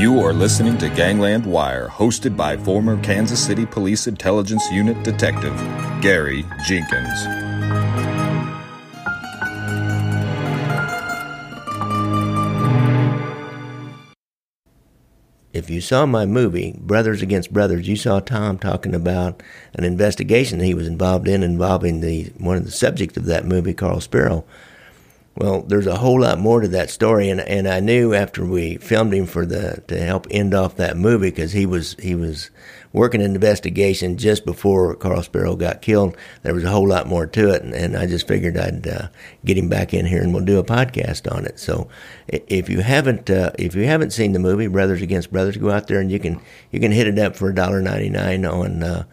You are listening to Gangland Wire, hosted by former Kansas City Police Intelligence Unit Detective Gary Jenkins. if you saw my movie, Brothers Against Brothers, you saw Tom talking about an investigation he was involved in involving the one of the subjects of that movie, Carl Spero. Well, there's a whole lot more to that story, and and I knew after we filmed him for the to help end off that movie because he was he was working an investigation just before Carl Spero got killed. There was a whole lot more to it, and, and I just figured I'd uh, get him back in here and we'll do a podcast on it. So if you haven't uh, if you haven't seen the movie Brothers Against Brothers, go out there and you can you can hit it up for $1.99 on uh,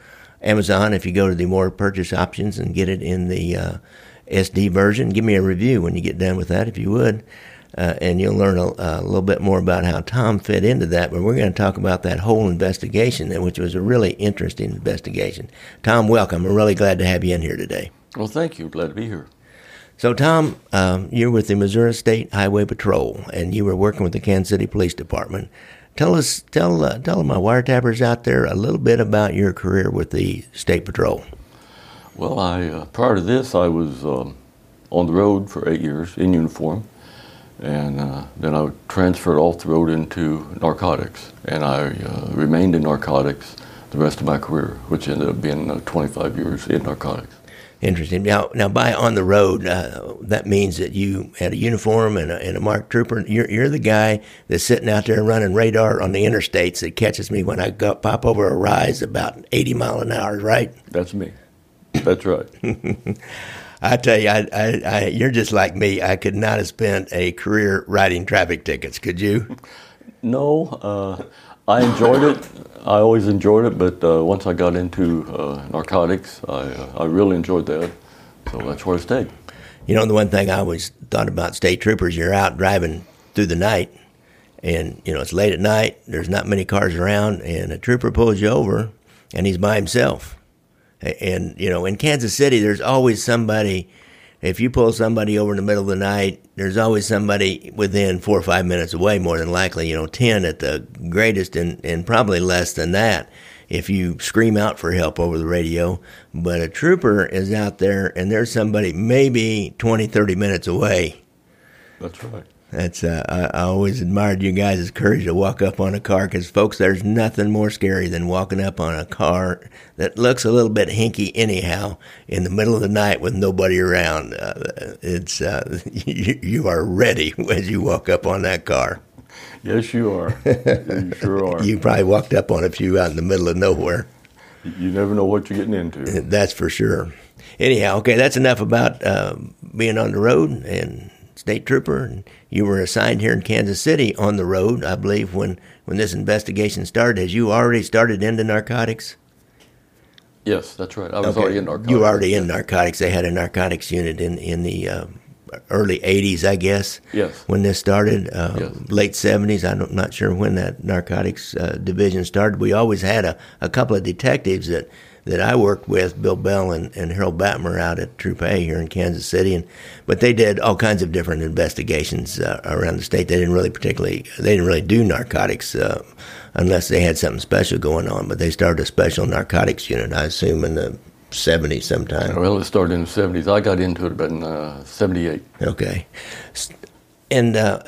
Amazon if you go to the more purchase options and get it in the uh, SD version. Give me a review when you get done with that, if you would. Uh, and you'll learn a, a, little bit more about how Tom fit into that. But we're going to talk about that whole investigation, which was a really interesting investigation. Tom, welcome. We're really glad to have you in here today. Well, thank you. Glad to be here. So, Tom, um, you're with the Missouri State Highway Patrol, and you were working with the Kansas City Police Department. Tell us, tell, uh, tell my wiretappers out there a little bit about your career with the State Patrol. Well, I uh, prior to this, I was um, on the road for eight years in uniform, and uh, then I transferred off the road into narcotics, and I uh, remained in narcotics the rest of my career, which ended up being uh, 25 years in narcotics. Interesting. Now, now, by on the road, uh, that means that you had a uniform and a, and a marked trooper. You're, you're the guy that's sitting out there running radar on the interstates that catches me when I go, pop over a rise about 80 mile an hour, right? That's me. That's right. I tell you, I, I, I, you're just like me. I could not have spent a career writing traffic tickets. Could you? No, uh, I enjoyed it. I always enjoyed it, but uh, once I got into uh, narcotics, I, uh, I really enjoyed that. So that's where I stayed. You know, the one thing I always thought about state troopers, you're out driving through the night, and you know it's late at night. There's not many cars around, and a trooper pulls you over, and he's by himself and, you know, in Kansas City, there's always somebody, if you pull somebody over in the middle of the night, there's always somebody within four or five minutes away, more than likely, you know, 10 at the greatest and, and probably less than that if you scream out for help over the radio. But a trooper is out there and there's somebody maybe 20, 30 minutes away. That's right. That's uh, I, I, always admired you guys' courage to walk up on a car because, folks, there's nothing more scary than walking up on a car that looks a little bit hinky anyhow in the middle of the night with nobody around. Uh, it's uh, you, you, are ready as you walk up on that car. Yes, you are. you sure are. you probably walked up on a few out in the middle of nowhere. You never know what you're getting into. That's for sure. Anyhow, okay, that's enough about uh, being on the road and state trooper, and you were assigned here in Kansas City on the road, I believe, when, when this investigation started. Has you already started into narcotics? Yes, that's right. I was okay. already in narcotics. You were already in narcotics. They had a narcotics unit in in the uh, early '80s, I guess. Yes. When this started, uh, yes. late '70s. I'm not sure when that narcotics uh, division started. We always had a, a couple of detectives that that I worked with, Bill Bell and, and Harold Batmer out at Troop A here in Kansas City, and but they did all kinds of different investigations uh, around the state. They didn't really particularly they didn't really do narcotics uh, unless they had something special going on. But they started a special narcotics unit, I assume, in the 70s sometime. Well, it started in the 70s. I got into it about in uh, 78. Okay, and uh,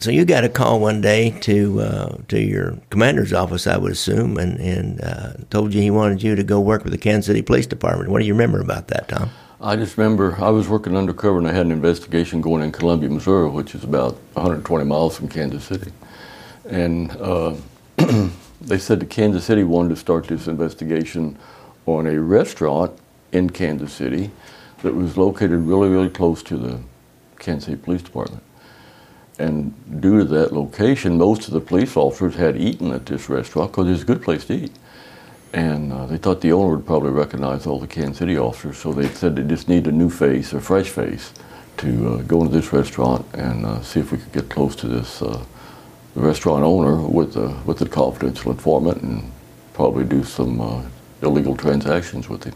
so you got a call one day to uh, to your commander's office, I would assume, and and uh, told you he wanted you to go work with the Kansas City Police Department. What do you remember about that, Tom? I just remember I was working undercover and I had an investigation going in Columbia, Missouri, which is about 120 miles from Kansas City, and uh, they said that Kansas City wanted to start this investigation on a restaurant in Kansas City that was located really, really close to the Kansas City Police Department. And due to that location, most of the police officers had eaten at this restaurant because it's a good place to eat. And uh, they thought the owner would probably recognize all the Kansas City officers, so they said they just need a new face, a fresh face, to uh, go into this restaurant and uh, see if we could get close to this uh, restaurant owner with the with the confidential informant and probably do some uh, illegal transactions with him.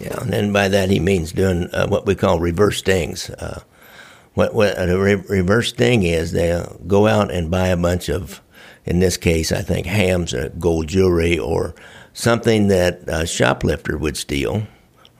Yeah, and then by that he means doing uh, what we call reverse stings what what a re- reverse thing is they'll go out and buy a bunch of in this case, I think hams or gold jewelry or something that a shoplifter would steal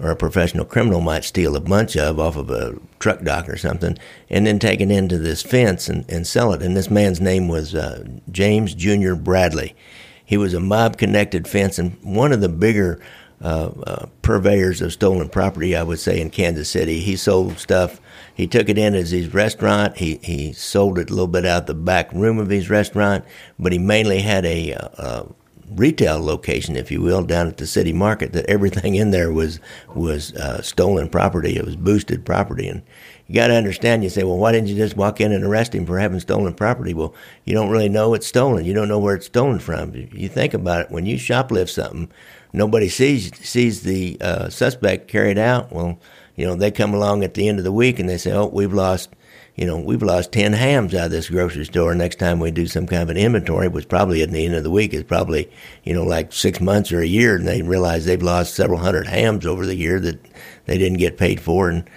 or a professional criminal might steal a bunch of off of a truck dock or something, and then take it into this fence and, and sell it. And this man's name was uh, James Junior Bradley. He was a mob connected fence and one of the bigger uh, uh, purveyors of stolen property, I would say, in Kansas City. He sold stuff. He took it in as his restaurant. He he sold it a little bit out the back room of his restaurant, but he mainly had a, uh, retail location, if you will, down at the city market. That everything in there was was uh, stolen property. It was boosted property, and you got to understand. You say, well, why didn't you just walk in and arrest him for having stolen property? Well, you don't really know it's stolen. You don't know where it's stolen from. You think about it. When you shoplift something, nobody sees sees the uh, suspect carried out. Well, you know they come along at the end of the week and they say, oh, we've lost you know, we've lost 10 hams out of this grocery store. Next time we do some kind of an inventory, which probably at the end of the week is probably, you know, like six months or a year, and they realize they've lost several hundred hams over the year that they didn't get paid for. And,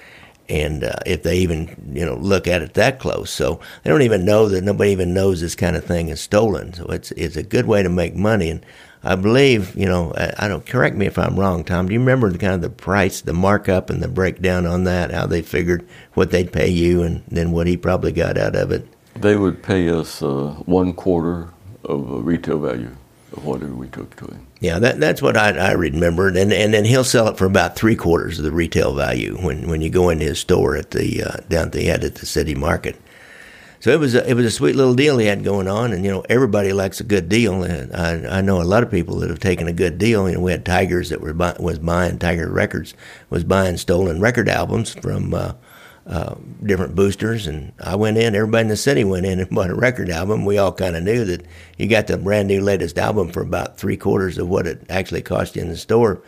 and uh, if they even, you know, look at it that close. So they don't even know that nobody even knows this kind of thing is stolen. So it's, it's a good way to make money. And I believe, you know, I, don't correct me if I'm wrong, Tom. Do you remember the kind of the price, the markup, and the breakdown on that? How they figured what they'd pay you, and then what he probably got out of it? They would pay us uh, one quarter of the retail value of whatever we took to him. Yeah, that, that's what I, I remembered, and and then he'll sell it for about three quarters of the retail value when, when you go into his store at the uh, down at the head at the city market. So it was a, it was a sweet little deal he had going on, and you know everybody likes a good deal, and I, I know a lot of people that have taken a good deal. You know, we had Tigers that were buy, was buying Tiger Records was buying stolen record albums from uh, uh, different boosters, and I went in. Everybody in the city went in and bought a record album. We all kind of knew that you got the brand new latest album for about three quarters of what it actually cost you in the store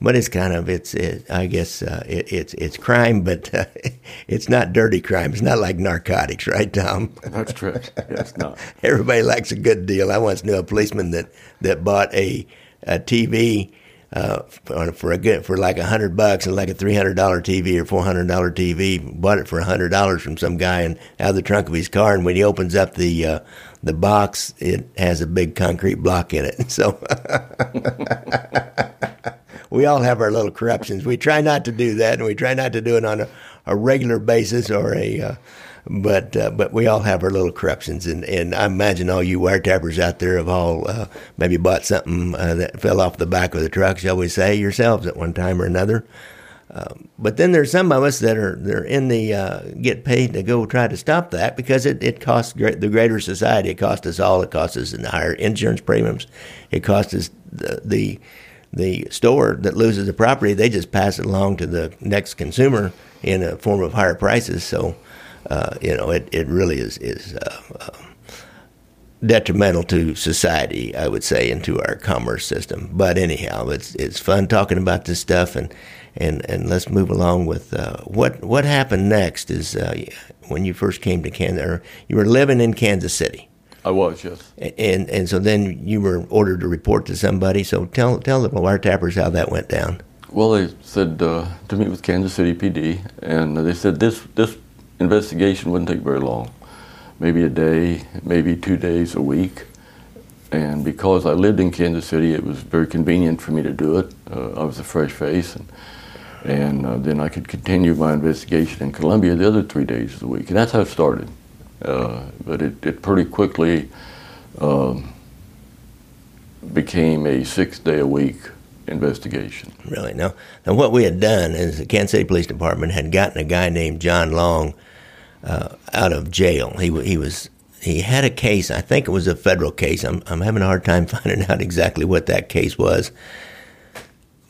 but it's kind of it's it, I guess uh, it, it's it's crime, but uh, it's not dirty crime. It's not like narcotics, right, Tom? That's correct. Yes, not. Everybody likes a good deal. I once knew a policeman that that bought a a TV. Uh, for, for a good for like a hundred bucks and like a three hundred dollar TV or four hundred dollar TV, bought it for a hundred dollars from some guy and out of the trunk of his car. And when he opens up the uh, the box, it has a big concrete block in it. So we all have our little corruptions. We try not to do that, and we try not to do it on a, a regular basis or a. Uh, but uh, but we all have our little corruptions, and, and I imagine all you wiretappers out there have all uh, maybe bought something uh, that fell off the back of the truck, shall we say, yourselves at one time or another. Um, but then there's some of us that are they're in the uh, get paid to go try to stop that because it, it costs great, the greater society. It costs us all. It costs us in higher insurance premiums. It costs us the, the the store that loses the property, they just pass it along to the next consumer in a form of higher prices. So, uh, you know, it, it really is is uh, uh, detrimental to society, I would say, and to our commerce system. But anyhow, it's it's fun talking about this stuff, and and, and let's move along with uh, what what happened next. Is uh, when you first came to Kansas, you were living in Kansas City. I was, yes. And and so then you were ordered to report to somebody. So tell tell the wiretappers how that went down. Well, they said uh, to meet with Kansas City PD, and they said this this investigation wouldn't take very long, maybe a day, maybe two days, a week. And because I lived in Kansas City, it was very convenient for me to do it. Uh, I was a fresh face, and and uh, then I could continue my investigation in Columbia the other three days of the week, and that's how it started. Uh, but it, it pretty quickly um, became a six day a week investigation. Really? Now, now, what we had done is the Kansas City Police Department had gotten a guy named John Long uh, out of jail. He, he was he had a case. I think it was a federal case. I'm I'm having a hard time finding out exactly what that case was.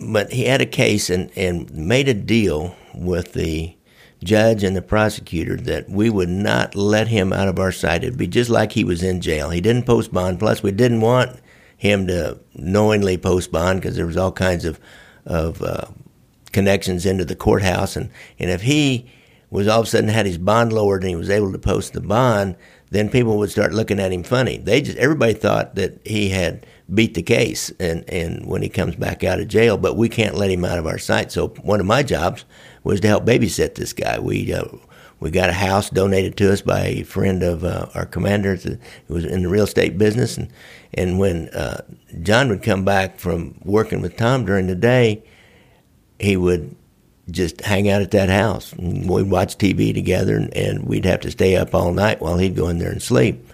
But he had a case and, and made a deal with the judge and the prosecutor that we would not let him out of our sight. It'd be just like he was in jail. He didn't post bond. Plus, we didn't want him to knowingly post bond because there was all kinds of of uh, connections into the courthouse. And, and if he was all of a sudden had his bond lowered and he was able to post the bond, then people would start looking at him funny. They just everybody thought that he had beat the case and, and when he comes back out of jail, but we can't let him out of our sight. So one of my jobs was to help babysit this guy. We uh, we got a house donated to us by a friend of uh, our commander who was in the real estate business. And, and when uh, John would come back from working with Tom during the day, he would just hang out at that house. And we'd watch TV together, and, and, we'd have to stay up all night while he'd go in there and sleep.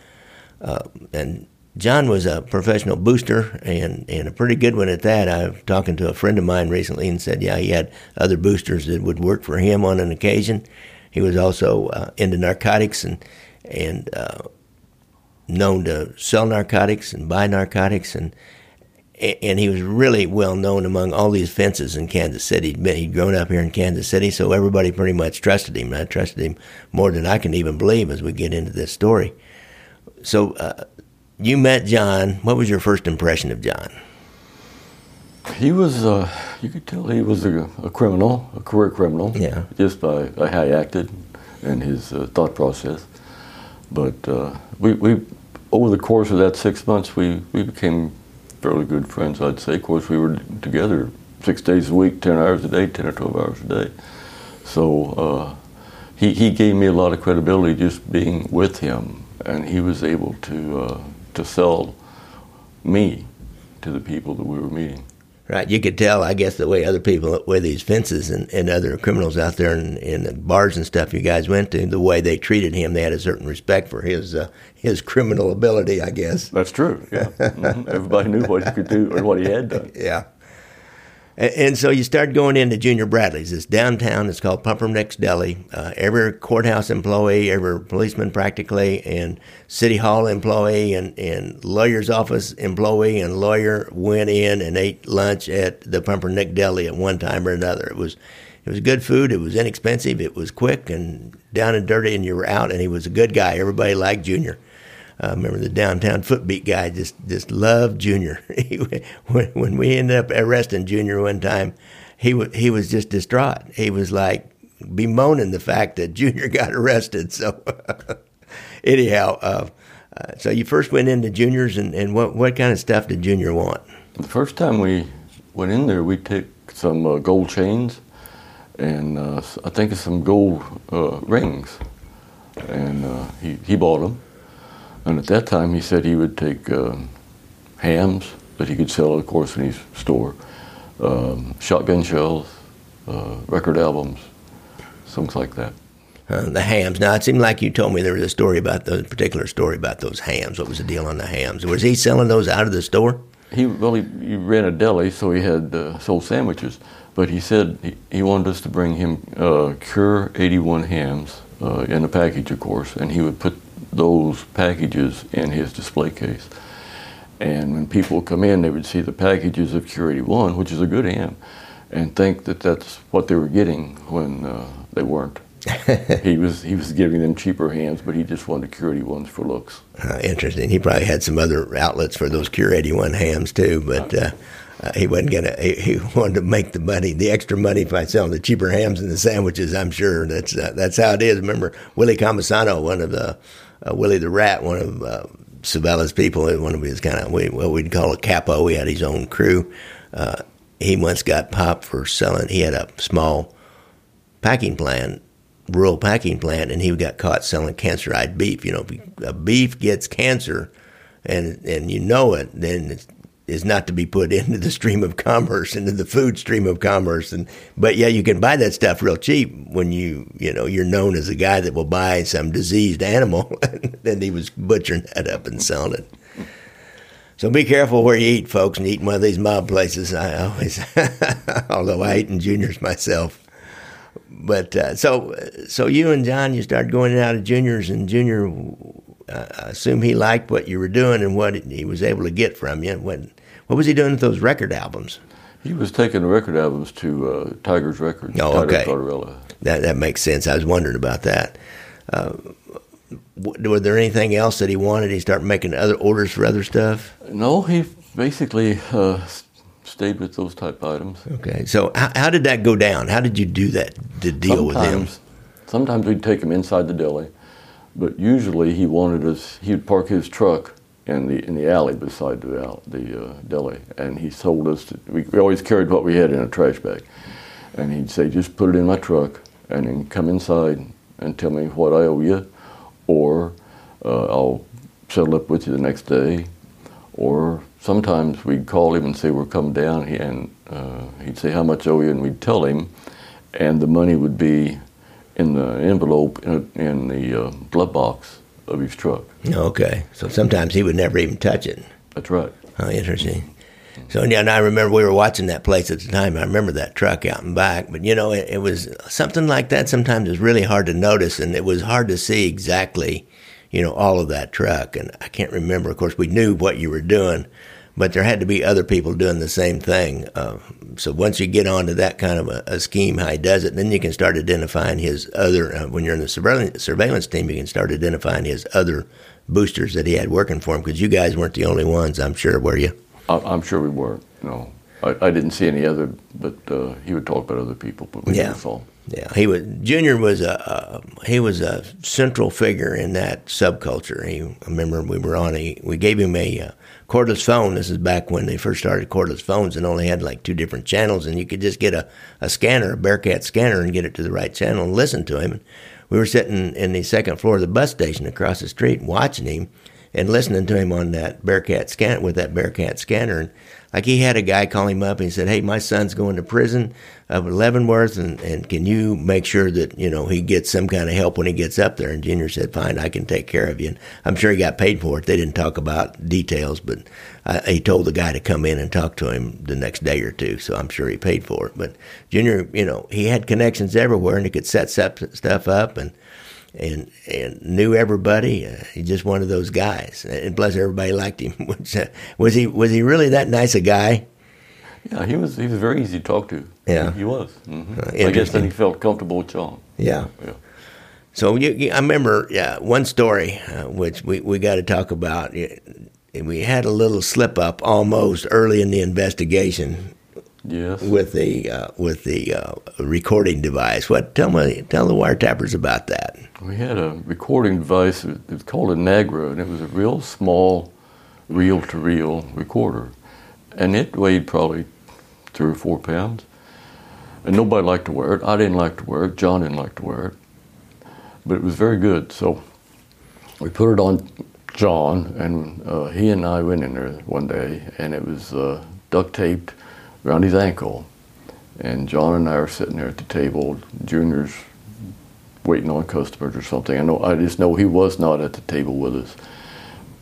Uh, and John was a professional booster and, and a pretty good one at that. I was talking to a friend of mine recently and said, yeah, he had other boosters that would work for him on an occasion. He was also uh, into narcotics and and uh, known to sell narcotics and buy narcotics and and he was really well known among all these fences in Kansas City. He'd, he'd grown up here in Kansas City, so everybody pretty much trusted him. I trusted him more than I can even believe as we get into this story. So uh, you met John. What was your first impression of John? He was, uh, you could tell he was a, a, criminal, a career criminal. Yeah. Just by, by how he acted and his uh, thought process. But uh, we, we, over the course of that six months, we, we became fairly good friends, I'd say. Of course, we were together six days a week, 10 hours a day, 10 or 12 hours a day. So uh, he, he gave me a lot of credibility just being with him, and he was able to, uh, to sell me to the people that we were meeting. Right, you could tell, I guess, the way other people, with these fences and, and other criminals out there in, in the bars and stuff you guys went to, the way they treated him, they had a certain respect for his uh, his criminal ability, I guess. That's true. Yeah, mm-hmm. everybody knew what he could do or what he had done. Yeah. And, so you start going into Junior Bradley's. It's downtown. It's called Pumpernicks Deli. Uh, every courthouse employee, every policeman practically, and city hall employee, and, and lawyer's office employee and lawyer went in and ate lunch at the Pumpernick Deli at one time or another. It was it was good food. It was inexpensive. It was quick and down and dirty, and you were out. And he was a good guy. Everybody liked Junior. I uh, remember the downtown footbeat guy just just loved Junior. when, when we ended up arresting Junior one time, he was he was just distraught. He was like bemoaning the fact that Junior got arrested. So anyhow, uh, uh, so you first went into Juniors, and, and what what kind of stuff did Junior want? The first time we went in there, we took some uh, gold chains and uh, I think some gold uh, rings, and he he bought them and at that time, he said he would take uh, hams that he could sell, of course, in his store, um, shotgun shells, uh, record albums, things like that. Uh, the hams. Now, it seemed like you told me there was a story about the particular story about those hams. What was the deal on the hams? Was he selling those out of the store? He well, he, he ran a deli, so he had uh, sold sandwiches. But he said he, he wanted us to bring him uh, Cure 81 hams uh, in a package, of course, and he would put those packages in his display case. And when people come in, they would see the packages of Cure 81, which is a good ham, and think that that's what they were getting when uh, they weren't. he was he was giving them cheaper hams, but he just wanted Cure 81s for looks. Uh, interesting. He probably had some other outlets for those Cure 81 hams too, but. Uh, uh, he wasn't gonna. He, he, wanted to make the money, the extra money by selling the cheaper hams and the sandwiches. I'm sure that's uh, that's how it is. Remember Willie Cammisano, one of the uh, Willie the Rat, one of uh, Civella's people, one of his kind of what we'd call a capo. He had his own crew. Uh, he once got popped for selling. He had a small packing plant, rural packing plant, and he got caught selling cancer-eyed beef. You know, if a beef gets cancer, and and you know it, then is not to be put into the stream of commerce, into the food stream of commerce. And but yeah, you can buy that stuff real cheap when you you know you're known as a guy that will buy some diseased animal, and then he was butchering that up and selling it. So be careful where you eat, folks, and eat in one of these mob places. I always, although I ate in juniors myself. But uh, so so you and John, you started going out of juniors, and junior I assume he liked what you were doing and what he was able to get from you. When, what was he doing with those record albums? He was taking the record albums to uh, Tiger's Records. Oh, Tiger okay. Tortorella. That that makes sense. I was wondering about that. Uh, were there anything else that he wanted? He start making other orders for other stuff? No, he basically uh, stayed with those type items. Okay, so how, how, did that go down? How did you do that to deal sometimes, with him? Sometimes we'd take him inside the deli, but usually he wanted us. He'd park his truck in the in the alley beside the the uh, deli, and he told us to, we, we, always carried what we had in a trash bag, and he'd say, "Just put it in my truck, and then come inside, and tell me what I owe you, or uh, I'll settle up with you the next day. Or sometimes we'd call him and say we're coming down, and uh, he'd say how much I owe you, and we'd tell him, and the money would be in the envelope in, in the uh, glove box of his truck. Okay, so sometimes he would never even touch it. That's right. Oh, interesting. So yeah, and I remember we were watching that place at the time. I remember that truck out and back, but you know, it, it was something like that. Sometimes is really hard to notice, and it was hard to see exactly, you know, all of that truck. And I can't remember. Of course, we knew what you were doing, but there had to be other people doing the same thing. Uh, so once you get onto that kind of a, a, scheme, how he does it, then you can start identifying his other. Uh, when you're in the surveillance, surveillance team, you can start identifying his other boosters that he had working for him because you guys weren't the only ones. I'm sure, were you? I'm sure we weren't. No, I, I didn't see any other, but uh, he would talk about other people. But we yeah. never saw. Yeah, he was Junior was a he was a central figure in that subculture. He, I remember we were on a we gave him a uh, cordless phone. This is back when they first started cordless phones and only had like two different channels, and you could just get a, a scanner, a Bearcat scanner, and get it to the right channel and listen to him. And we were sitting in the second floor of the bus station across the street watching him and listening to him on that Bearcat scan with that Bearcat scanner. And like he had a guy call him up and he said, "Hey, my son's going to prison of Leavenworth, and and can you make sure that you know he gets some kind of help when he gets up there?" And Junior said, "Fine, I can take care of you." And I'm sure he got paid for it. They didn't talk about details, but I, he told the guy to come in and talk to him the next day or two. So I'm sure he paid for it. But Junior, you know, he had connections everywhere, and he could set stuff up and and and knew everybody. Uh, he's just one of those guys, and plus everybody liked him. Uh, was he was he really that nice a guy? Yeah, he was. He was very easy to talk to. Yeah, he, he was. Mm-hmm. Uh, I guess then he felt comfortable with John. Yeah. Yeah. So you, you, I remember, yeah, one story uh, which we, we got to talk about. We had a little slip up almost early in the investigation. Yes. With the uh, with the uh, recording device. What? Tell me, tell the wiretappers about that. We had a recording device. It was called a Nagra, and it was a real small, reel-to-reel recorder, and it weighed probably three or four pounds. And nobody liked to wear it. I didn't like to wear it. John didn't like to wear it, but it was very good. So we put it on John, and uh, he and I went in there one day, and it was uh, duct taped around his ankle. And John and I were sitting there at the table. Junior's waiting on customers or something. I know I just know he was not at the table with us.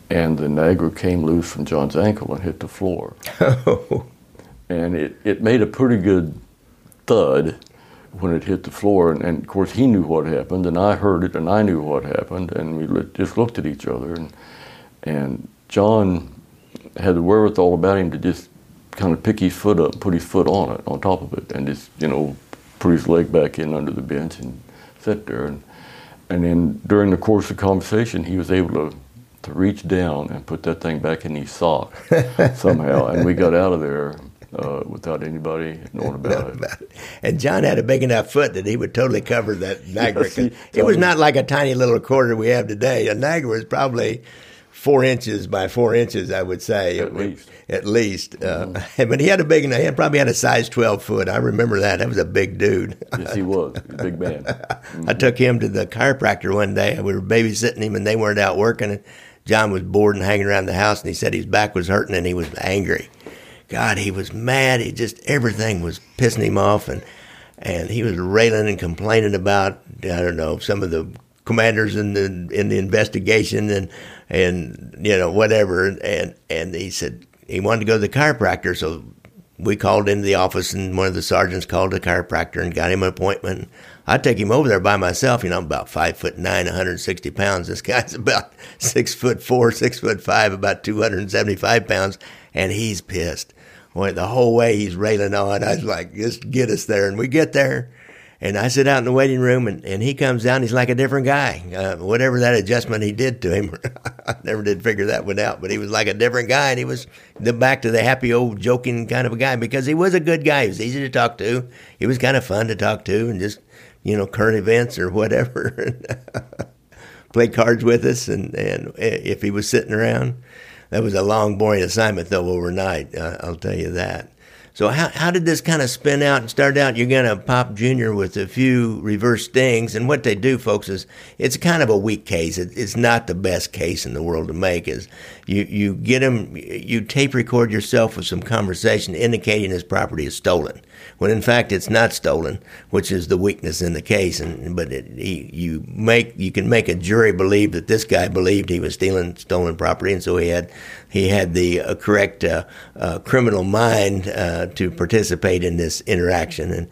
And the Nagra came loose from John's ankle and hit the floor. and it, it made a pretty good thud when it hit the floor. And, and, of course, he knew what happened, and I heard it, and I knew what happened. And we just looked at each other. And, and John had the wherewithal about him to just kind of pick his foot up, put his foot on it, on top of it, and just, you know, put his leg back in under the bench and sit there. And, and then during the course of the conversation, he was able to, to reach down and put that thing back in his sock somehow. And we got out of there uh, without anybody knowing about, it. about, it. And John had a big enough foot that he would totally cover that Nagra. yes, he, it was not like a tiny little recorder we have today. A Nagra was probably four inches by four inches, I would say. At least. At least. Uh, mm-hmm. Uh, but he had a big, he had, probably had a size 12 foot. I remember that. That was a big dude. yes, he was. A big man. Mm-hmm. I took him to the chiropractor one day. We were babysitting him and they weren't out working. And John was bored and hanging around the house and he said his back was hurting and he was angry. God, he was mad. He just, everything was pissing him off. And, and he was railing and complaining about, I don't know, some of the commanders in the in the investigation and and you know whatever and and he said he wanted to go to the chiropractor so we called into the office and one of the sergeants called the chiropractor and got him an appointment I take him over there by myself. You know, I'm about five foot nine, 160 pounds. This guy's about six foot four, six foot five, about 275 pounds, and he's pissed. Well, the whole way he's railing on. I was like, just get us there. And we get there, and I sit out in the waiting room, and, and he comes down. He's like a different guy. Uh, whatever that adjustment he did to him, I never did figure that one out. But he was like a different guy, and he was the back to the happy old joking kind of a guy because he was a good guy. He was easy to talk to. He was kind of fun to talk to, and just you know current events or whatever. Play cards with us, and and if he was sitting around, that was a long, boring assignment though overnight. Uh, I'll tell you that. So how how did this kind of spin out and start out? You're gonna pop Junior with a few reverse stings, and what they do, folks, is it's kind of a weak case. It, it's not the best case in the world to make. Is you you get him, you tape record yourself with some conversation indicating his property is stolen, when in fact it's not stolen, which is the weakness in the case. And but it, he, you make you can make a jury believe that this guy believed he was stealing stolen property, and so he had he had the uh, correct uh, uh, criminal mind uh, to participate in this interaction. And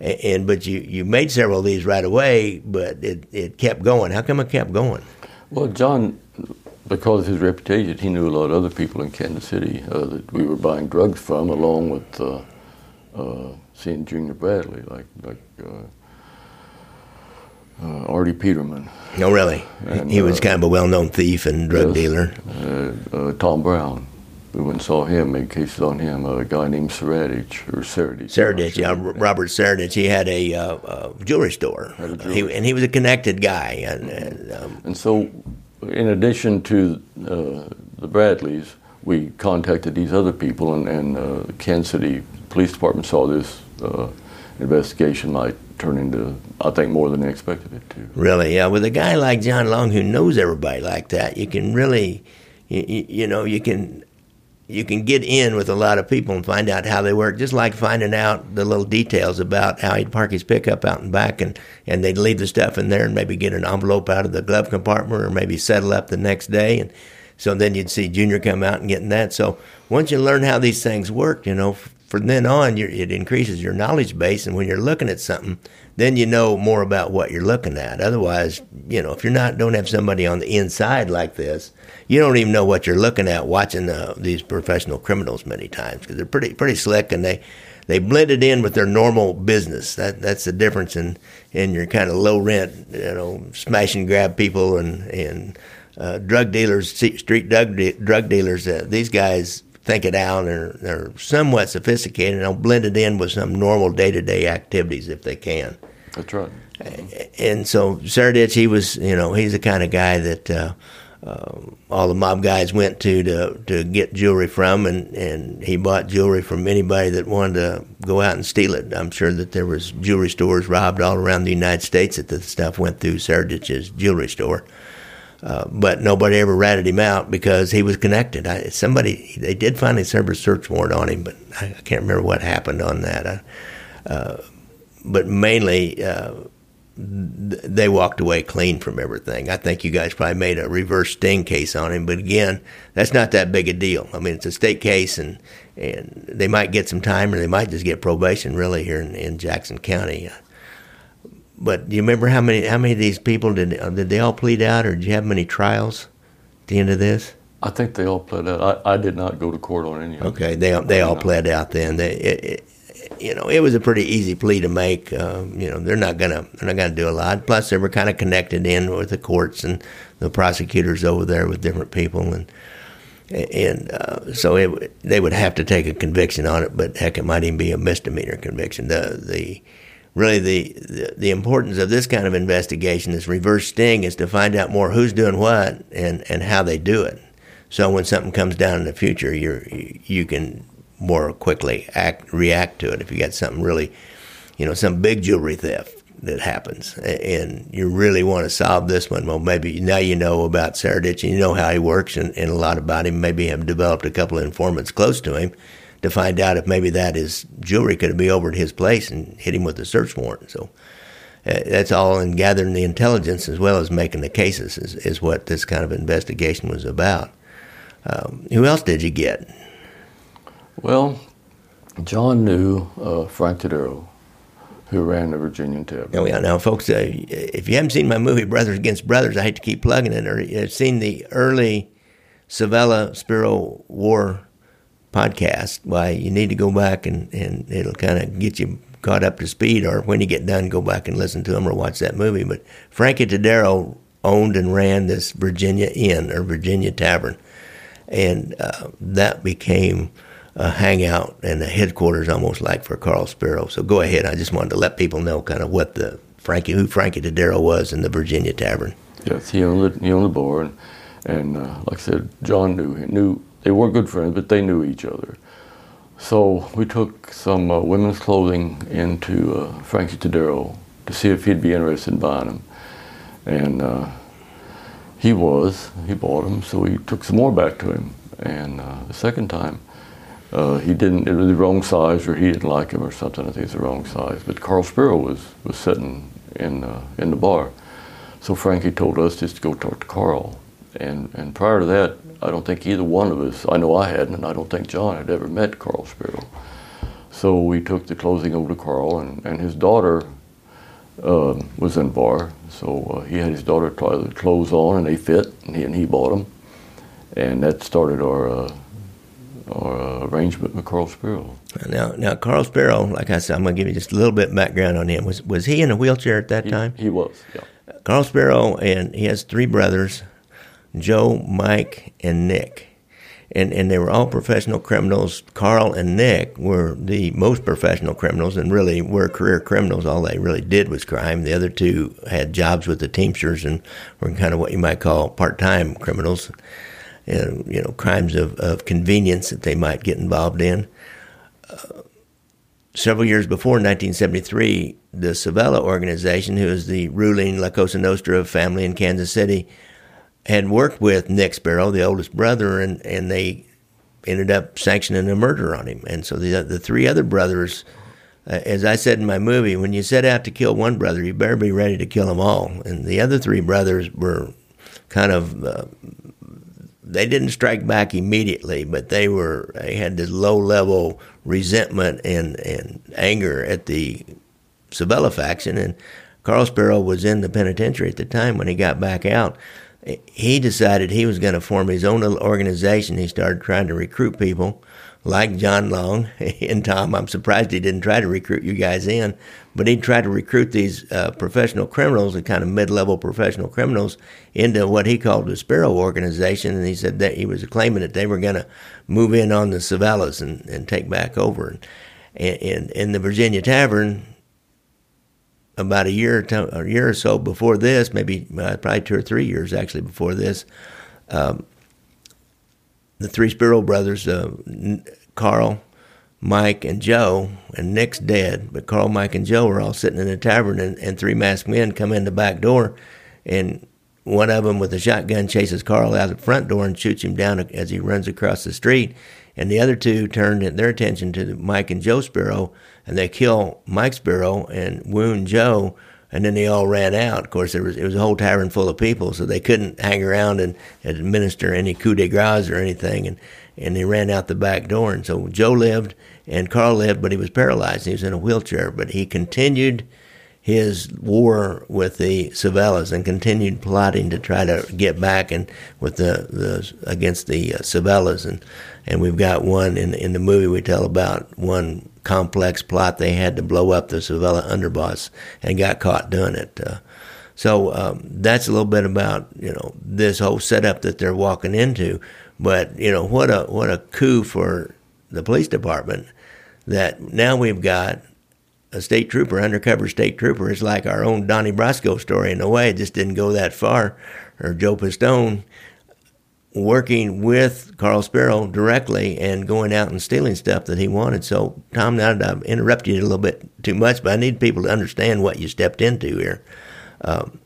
and but you you made several of these right away, but it it kept going. How come it kept going? Well, John, because of his reputation, he knew a lot of other people in Kansas City uh, that we were buying drugs from, along with uh, seeing Junior Bradley, like like. Uh, Artie Peterman. No, really? And, he was uh, kind of a well-known thief and drug yes, dealer. Uh, Tom Brown. We went and saw him, made cases on him. a guy named Saradich or Saradich. Saradich, yeah, Robert Saradich. He had a, uh, a jewelry store, a jewelry. He, and he was a connected guy. And, and, um, and so, in addition to uh, the Bradleys, we contacted these other people, and, and uh, Kansas City Police Department saw this investigation might turn into, I think, more than they expected it to. Really, yeah. With a guy like John Long who knows everybody like that, you can really, you, you know, you can you can get in with a lot of people and find out how they work, just like finding out the little details about how he'd park his pickup out and back, and, and they'd leave the stuff in there and maybe get an envelope out of the glove compartment or maybe settle up the next day. And so then you'd see Junior come out and getting that. So once you learn how these things work, you know, from then on, it increases your knowledge base. And when you're looking at something, then you know more about what you're looking at. Otherwise, you know, if you're not don't have somebody on the inside like this, you don't even know what you're looking at watching uh, these professional criminals many times because they're pretty pretty slick and they they blend it in with their normal business. That that's the difference in in your kind of low rent, you know, smash and grab people and and uh, drug dealers, street drug de- drug dealers. Uh, these guys think it out and they're, somewhat sophisticated and they'll blend it in with some normal day to day activities if they can. That's right. And so Saradich, he was, you know, he's the kind of guy that uh, uh, all the mob guys went to to to get jewelry from, and and he bought jewelry from anybody that wanted to go out and steal it. I'm sure that there was jewelry stores robbed all around the United States that the stuff went through Saradich's jewelry store. Uh, but nobody ever ratted him out because he was connected. I, somebody they did finally serve a search warrant on him, but I, I can't remember what happened on that. I, uh, but mainly, uh, they walked away clean from everything. I think you guys probably made a reverse sting case on him, but again, that's not that big a deal. I mean, it's a state case, and and they might get some time, or they might just get probation. Really, here in, in Jackson County. But do you remember how many how many of these people did uh, did they all plead out, or did you have many trials at the end of this? I think they all pled out. I, I did not go to court on any of them. Okay, they they all pled out then. They, it, it, you know, it was a pretty easy plea to make. Uh, you know, they're not gonna they're not gonna do a lot. Plus, they were kind of connected in with the courts and the prosecutors over there with different people, and and uh, so it, they would have to take a conviction on it. But heck, it might even be a misdemeanor conviction. The the really the, the, the importance of this kind of investigation, this reverse sting, is to find out more who's doing what and, and how they do it. So when something comes down in the future, you you can more quickly act react to it. If you got something really, you know, some big jewelry theft that happens, and you really want to solve this one, well, maybe now you know about Saradich and you know how he works and, and a lot about him. Maybe have developed a couple of informants close to him to find out if maybe that is jewelry could be over at his place and hit him with a search warrant. So uh, that's all in gathering the intelligence as well as making the cases is, is what this kind of investigation was about. Um, who else did you get? Well, John knew uh, Frank Tadero, who ran the Virginian Tavern. Oh, yeah. Now, folks, uh, if you haven't seen my movie Brothers Against Brothers, I hate to keep plugging it, or you've seen the early Civella Spero War podcast, why you need to go back and, and it'll kind of get you caught up to speed, or when you get done, go back and listen to them or watch that movie. But Frankie Tadero owned and ran this Virginia Inn or Virginia Tavern, and uh, that became a hangout and a headquarters almost like for Carl Spero. So go ahead. I just wanted to let people know kind of what the Frankie, who Frankie Tadero was in the Virginia Tavern. Yes, he owned the, he owned the bar, and, and uh, like I said, John knew knew they weren't good friends, but they knew each other. So we took some uh, women's clothing into uh, Frankie Tadero to see if he'd be interested in buying them. And uh, he was. He bought them, so we took some more back to him. And uh, the second time, uh, he didn't, it was the wrong size, or he didn't like him or something. I think it's the wrong size. But Carl Spero was, was sitting in, uh, in the bar. So Frankie told us just to go talk to Carl. And, and prior to that, I don't think either one of us, I know I hadn't, and I don't think John had ever met Carl Spero. So we took the clothing over to Carl, and, and his daughter uh, was in bar. So uh, he had his daughter try the clothes on, and they fit, and he, and he bought them. And that started our, uh, our uh, arrangement with Carl Spero. Now, now Carl Spero, like I said, I'm going to give you just a little bit of background on him. Was was he in a wheelchair at that He, time? he was, yeah. Carl Spero, and he has three brothers, Joe, Mike, and Nick. And, and they were all professional criminals. Carl and Nick were the most professional criminals and really were career criminals. All they really did was crime. The other two had jobs with the Teamsters and were kind of what you might call part time criminals. and, you know, crimes of, of convenience that they might get involved in uh, several years before 1973, the Civella organization, who is the ruling La Cosa Nostra family in Kansas City, had worked with Nick Spero, the oldest brother, and, and they ended up sanctioning a murder on him. And so the, the three other brothers, uh, as I said in my movie, when you set out to kill one brother, you better be ready to kill them all. And the other three brothers were kind of uh, they didn't strike back immediately, but they were they had this low level resentment and, and anger at the Civella faction. And Carl Spero was in the penitentiary at the time when he got back out. He decided he was going to form his own little organization. He started trying to recruit people like John Long and Tom. I'm surprised he didn't try to recruit you guys in, but he tried to recruit these uh, professional criminals, the kind of mid-level professional criminals, into what he called the Spero organization. And he said that he was claiming that they were going to move in on the Civellas and, and take back over. And in the Virginia Tavern, about a year, to, a year or so before this, maybe uh, probably two or three years actually before this, um, the three Spero brothers, uh, Carl, Mike, and Joe, and Nick's dead, but Carl, Mike, and Joe are all sitting in the tavern, and, and three masked men come in the back door, and one of them with a shotgun chases Carl out the front door and shoots him down as he runs across the street. And the other two turned their attention to Mike and Joe Spero, and they kill Mike Spero and wound Joe and then they all ran out. Of course, there was it was a whole tavern full of people, so they couldn't hang around and, administer any coup de grace or anything, and and they ran out the back door. And so Joe lived and Carl lived, but he was paralyzed. He was in a wheelchair, but he continued his war with the Civellas and continued plotting to try to get back and with the, the against the uh, and and we've got one in in the movie we tell about one complex plot they had to blow up the Civella underboss and got caught doing it. Uh, so um, that's a little bit about you know this whole setup that they're walking into. But you know what a what a coup for the police department that now we've got a state trooper, undercover state trooper. It's like our own Donnie Brasco story in a way. It just didn't go that far. Or Joe Pistone working with Carl Spero directly and going out and stealing stuff that he wanted. So, Tom, now I've interrupted you a little bit too much, but I need people to understand what you stepped into here. Um,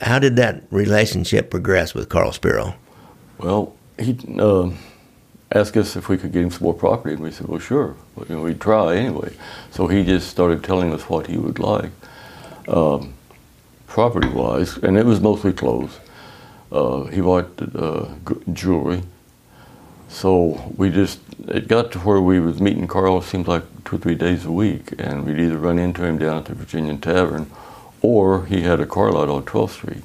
how did that relationship progress with Carl Spero? Well, he uh, asked us if we could get him some more property, and we said, well, sure. Well, you know, we'd try anyway. So he just started telling us what he would like, um, property-wise, and it was mostly clothes. Uh, he wanted uh, jewelry. So we just, it got to where we was meeting Carl, it seemed like two or three days a week, and we'd either run into him down at the Virginian Tavern, or he had a car lot on 12th Street.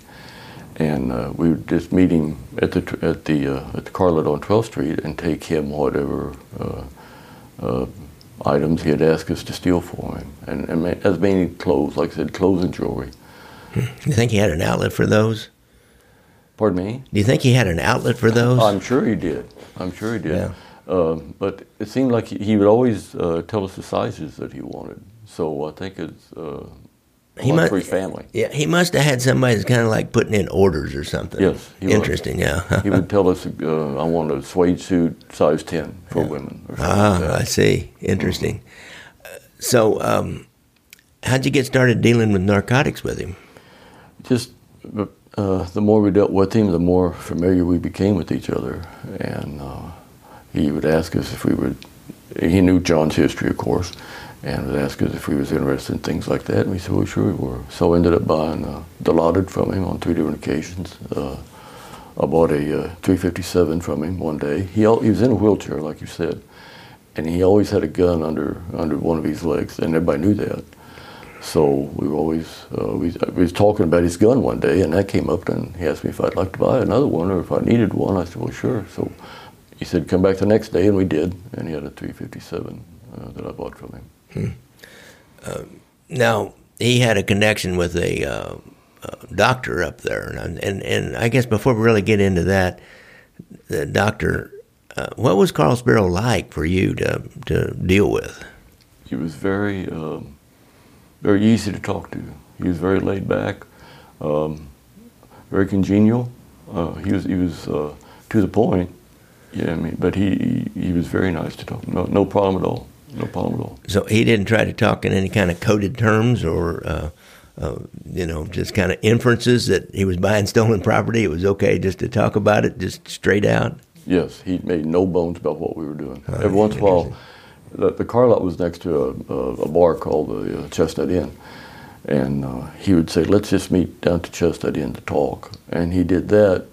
And uh, we would just meet him at the, at the, uh, at the car lot on 12th Street and take him whatever uh, items he had asked us to steal for him. And, and as mainly clothes, like I said, clothes and jewelry. You think he had an outlet for those? Pardon me? Do you think he had an outlet for those? I'm sure he did. I'm sure he did. Yeah. Uh, but it seemed like he, he would always uh, tell us the sizes that he wanted. So I think it's. Uh, He lot mu- for his family. Yeah, he must have had somebody that's kind of like putting in orders or something. Yes, he was. interesting. Yeah. he would tell us, uh, "I want a suede suit, size ten for women." Or something ah, like I see. Interesting. Uh, so, um, how'd you get started dealing with narcotics with him? Just uh, the more we dealt with him, the more familiar we became with each other, and uh, he would ask us if we would. He knew John's history, of course, and would ask us if we was interested in things like that. And we said, "Well, sure we were." So I ended up buying uh, Dilaudid from him on three different occasions. Uh, I bought a uh, 357 from him one day. He he was in a wheelchair, like you said, and he always had a gun under under one of his legs, and everybody knew that. So we were always uh, we, we was talking about his gun one day, and that came up, and he asked me if I'd like to buy another one or if I needed one. I said, well, sure. So he said, come back the next day, and we did, and he had a 357 uh, that I bought from him. Now he had a connection with a uh, uh, doctor up there, and, and and I guess before we really get into that, the doctor, uh, what was Carl Spero like for you to to deal with? He was very um, very easy to talk to. He was very laid back, um, very congenial. Uh, he was he was uh, to the point. Yeah, I mean, but he he was very nice to talk. No, no problem at all. No problem at all. So he didn't try to talk in any kind of coded terms or. Uh, uh, you know, just kind of inferences that he was buying stolen property. It was okay just to talk about it, just straight out. Yes, he made no bones about what we were doing. Every once in a while, the, the car lot was next to a, a, a bar called the uh, Chestnut Inn, and uh, he would say, "Let's just meet down to Chestnut Inn to talk." And he did that.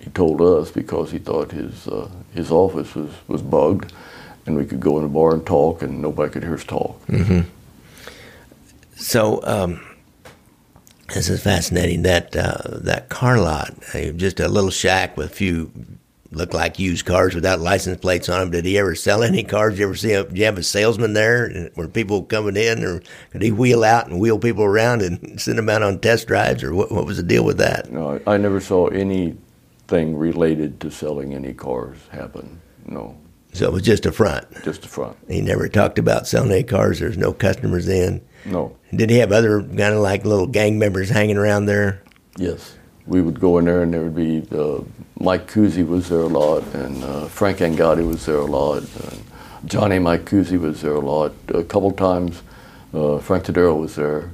He told us because he thought his uh, his office was was bugged, and we could go in the bar and talk, and nobody could hear us talk. So um, this is fascinating. That uh, that car lot, uh, just a little shack with a few look like used cars without license plates on them. Did he ever sell any cars? Did you ever see? A, did you have a salesman there? Were people coming in, or could he wheel out and wheel people around and send them out on test drives, or what? What was the deal with that? No, I never saw anything related to selling any cars happen. No, So it was just a front. just a front. He never talked about selling any cars. There's no customers in. No. Did he have other kind of like little gang members hanging around there? Yes, we would go in there, and there would be uh, Mike Cuezze was there a lot, and uh, Frank Angotti was there a lot, Johnny Mike Cuezze was there a lot. A couple times, uh, Frank Tadero was there.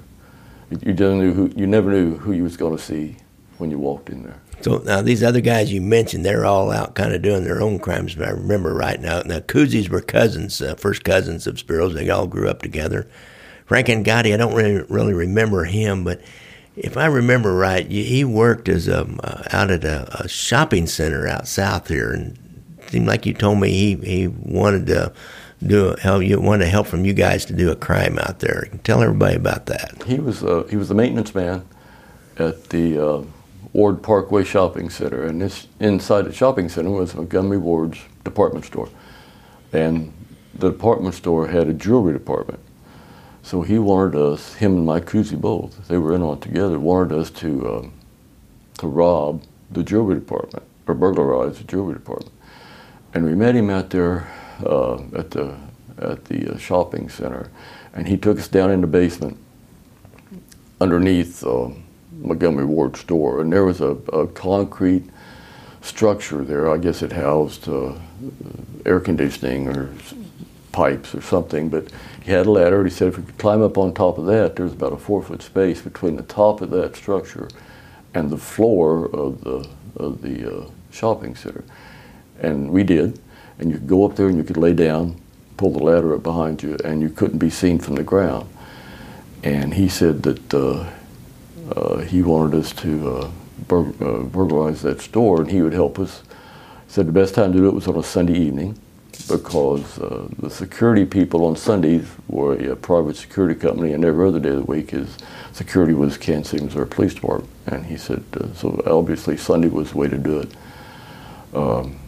You, who, you never knew who you was going to see when you walked in there. So now these other guys you mentioned, they're all out kind of doing their own crimes. If I remember right now. Now Cuezzes were cousins, uh, first cousins of Speros. They all grew up together. Frank Gotti, I don't really really remember him, but if I remember right, he worked as a uh, out at a, a shopping center out south here, and it seemed like you told me he, he wanted to do help you wanted help from you guys to do a crime out there. Tell everybody about that. He was uh, he was the maintenance man at the uh, Ward Parkway Shopping Center, and this inside the shopping center was Montgomery Ward's department store, and the department store had a jewelry department. So he wanted us, him and Mike Cuezze both, they were in on it together, wanted us to um, to rob the jewelry department or burglarize the jewelry department, and we met him out there uh, at the at the uh, shopping center, and he took us down in the basement underneath uh, Montgomery Ward store, and there was a, a concrete structure there. I guess it housed uh, air conditioning or pipes or something. But he had a ladder. He said if we could climb up on top of that, there's about a four foot space between the top of that structure and the floor of the of the uh, shopping center. And we did. And you could go up there and you could lay down, pull the ladder up behind you, and you couldn't be seen from the ground. And he said that uh, uh, he wanted us to uh, bur- uh, burglarize that store, and he would help us. He said the best time to do it was on a Sunday evening because uh, the security people on Sundays were a, private security company, and every other day of the week his security was Kansas City, Missouri Police Department. And he said, uh, so obviously Sunday was the way to do it. Um,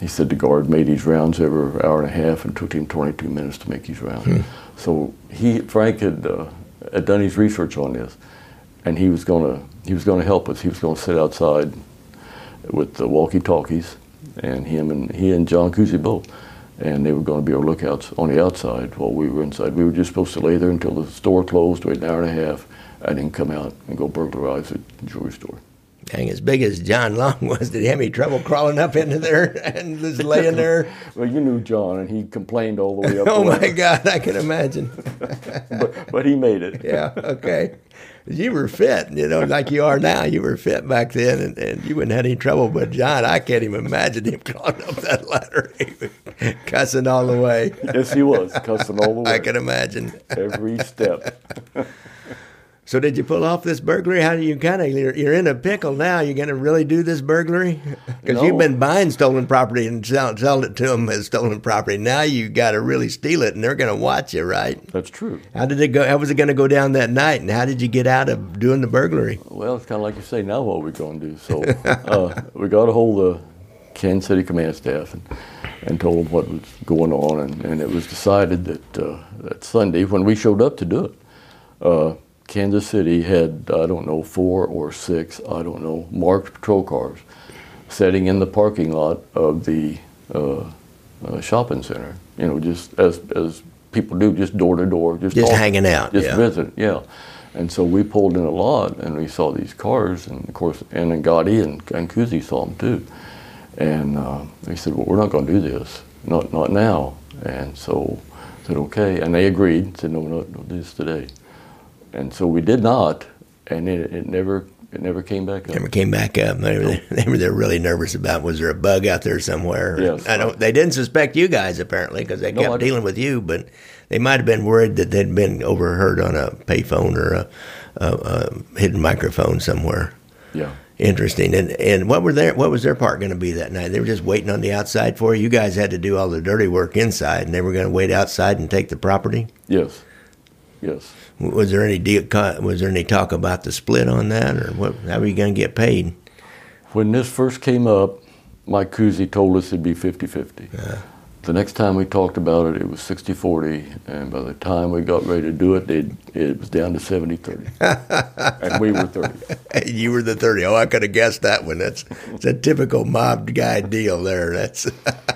he said the guard made these rounds every hour and a half and took him 22 minutes to make these rounds. So he, Frank had, uh, had done his research on this, and he was gonna he was gonna help us. He was gonna sit outside with the walkie-talkies, and him and he and John Cuezze both, and they were going to be our lookouts on the outside while we were inside. We were just supposed to lay there until the store closed, wait an hour and a half. and didn't come out and go burglarize the jewelry store. Dang, as big as John Long was, did he have any trouble crawling up into there and just laying there? well, you knew John, and he complained all the way up. oh my. God, I can imagine. but, but he made it. yeah, okay. You were fit, you know, like you are now. You were fit back then, and, and you wouldn't have any trouble. But John, I can't even imagine him crawling up that ladder, cussing all the way. Yes, he was cussing all the way. I can imagine. every step. So, did you pull off this burglary? How do you kind of you're, you're in a pickle now? You're going to really do this burglary because you've been buying stolen property and sell, selling it to them as stolen property. Now you got to really steal it, and they're going to watch you, right? That's true. How did it go? How was it going to go down that night? And how did you get out of doing the burglary? Well, it's kind of like you say. Now, what are we going to do? So, uh, we got a hold of the Kansas City command staff and, and told them what was going on, and, and it was decided that uh, that Sunday, when we showed up to do it, uh, Kansas City had I don't know four or six I don't know marked patrol cars sitting in the parking lot of the uh, uh, shopping center. You know, just as as people do, just door to door, just Just talking, hanging out, just yeah. visiting, yeah. And so we pulled in a lot, and we saw these cars, and of course, and then Gotti and, and Cuezze saw them too. And uh, they said, "Well, we're not going to do this, not not now." And so I said, "Okay," and they agreed. Said, "No, we're not going to do this today." And so we did not, and it, it never it never came back up. Never came back up. They were, they were they're really nervous about was there a bug out there somewhere? Yes. I don't. They didn't suspect you guys apparently because they kept I- dealing with you, but they might have been worried that they'd been overheard on a payphone or a, a, a hidden microphone somewhere. Yeah. Interesting. And and what were their what was their part going to be that night? They were just waiting on the outside for you. You guys had to do all the dirty work inside, and they were going to wait outside and take the property. Yes. Yes. Was there any deal, was there any talk about the split on that, or what? How are you going to get paid? When this first came up, Mike Cuezze told us it'd be 50 50. The next time we talked about it, it was 60 40. And by the time we got ready to do it, it, it was down to 70 30. and we were 30. You were the thirty. Oh, I could have guessed that one. That's it's a typical mob guy deal there. That's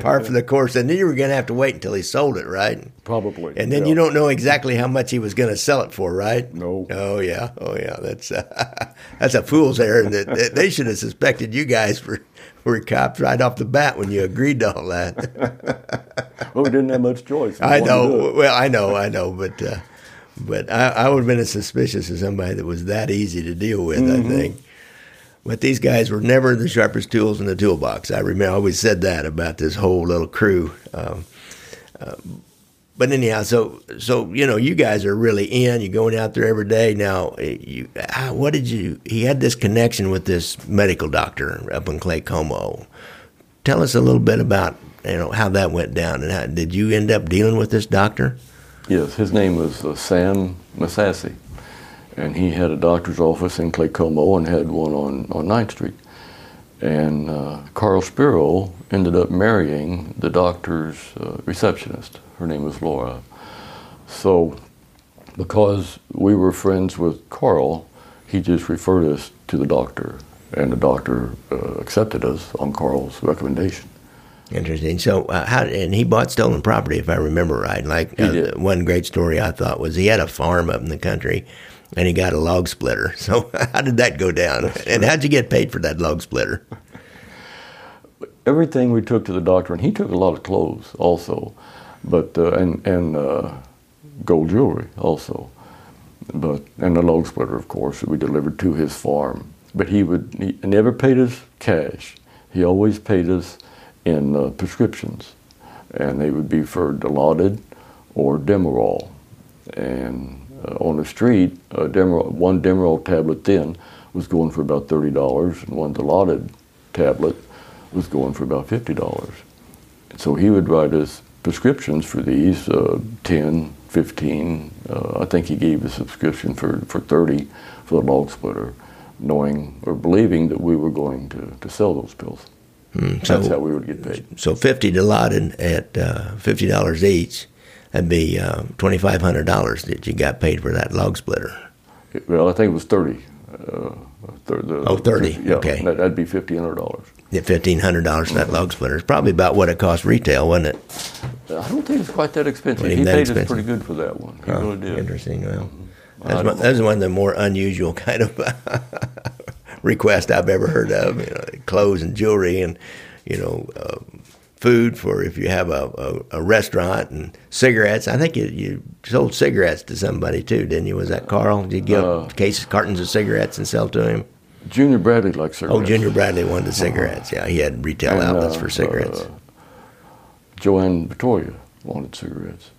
par for the course. And then you were going to have to wait until he sold it, right? Probably. And then yeah. you don't know exactly how much he was going to sell it for, right? No. Oh yeah. Oh yeah. That's that's a fool's errand. That they should have suspected you guys were were cops right off the bat when you agreed to all that. Well, we didn't have much choice. I wanted to do know. Well, I know. I know. But uh, but I, I would have been as suspicious as somebody that was that easy to deal with. Mm-hmm. I think. But these guys were never the sharpest tools in the toolbox. I remember I always said that about this whole little crew. Um, uh, but anyhow, so so you know, you guys are really in. You're going out there every day now. eh, You, how, what did you? He had this connection with this medical doctor up in Claycomo. Tell us a little bit about you know how that went down, and how, did you end up dealing with this doctor? Yes, his name was uh, Sam Masassi, and he had a doctor's office in Claycomo and had one on, on 9th Street. And uh, Carl Spero ended up marrying the doctor's uh, receptionist. Her name was Laura. So, because we were friends with Carl, he just referred us to the doctor, and the doctor uh, accepted us on Carl's recommendation. Interesting. So, uh, how and he bought stolen property, if I remember right. Like uh, one great story I thought was he had a farm up in the country, and he got a log splitter. So, how did that go down? and how'd you get paid for that log splitter? everything we took to the doctor, and he took a lot of clothes also, but uh, and and uh, gold jewelry also, but and the log splitter, of course, that we delivered to his farm. But he would he never paid us cash. He always paid us in uh, prescriptions, and they would be for Dilaudid or Demerol. And on the street, uh, Demerol, one Demerol tablet then was going for about thirty dollars, and one Dilaudid tablet was going for about fifty dollars. So he would write us prescriptions for these, uh, 10, 15. Uh, I think he gave a subscription for, for 30 for the log splitter, knowing or believing that we were going to, to sell those pills. That's so- how we would get paid. So, fifty allotted at uh, fifty dollars each. That'd be uh, twenty five hundred dollars that you got paid for that log splitter. Well, I think it was 30. Uh, thir- the- Oh, 30, Yeah, okay. that, that'd be $1,500. Get fifteen hundred dollars for that log splitter. It's probably about what it cost retail, wasn't it? I don't think it's quite that expensive. He that paid expensive. us pretty good for that one. He really did. Interesting. Well, That's, one, that's one of the more unusual kind of requests I've ever heard of. You know, clothes and jewelry, and you know, uh, food for if you have a, a, a, restaurant, and cigarettes. I think you, you sold cigarettes to somebody too, didn't you? Was that Carl? Did you give uh, cases, cartons of cigarettes and sell to him? Junior Bradley liked cigarettes. Oh, Junior Bradley wanted cigarettes. Yeah, he had retail and, outlets uh, for cigarettes. Uh, Joanne Victoria wanted cigarettes.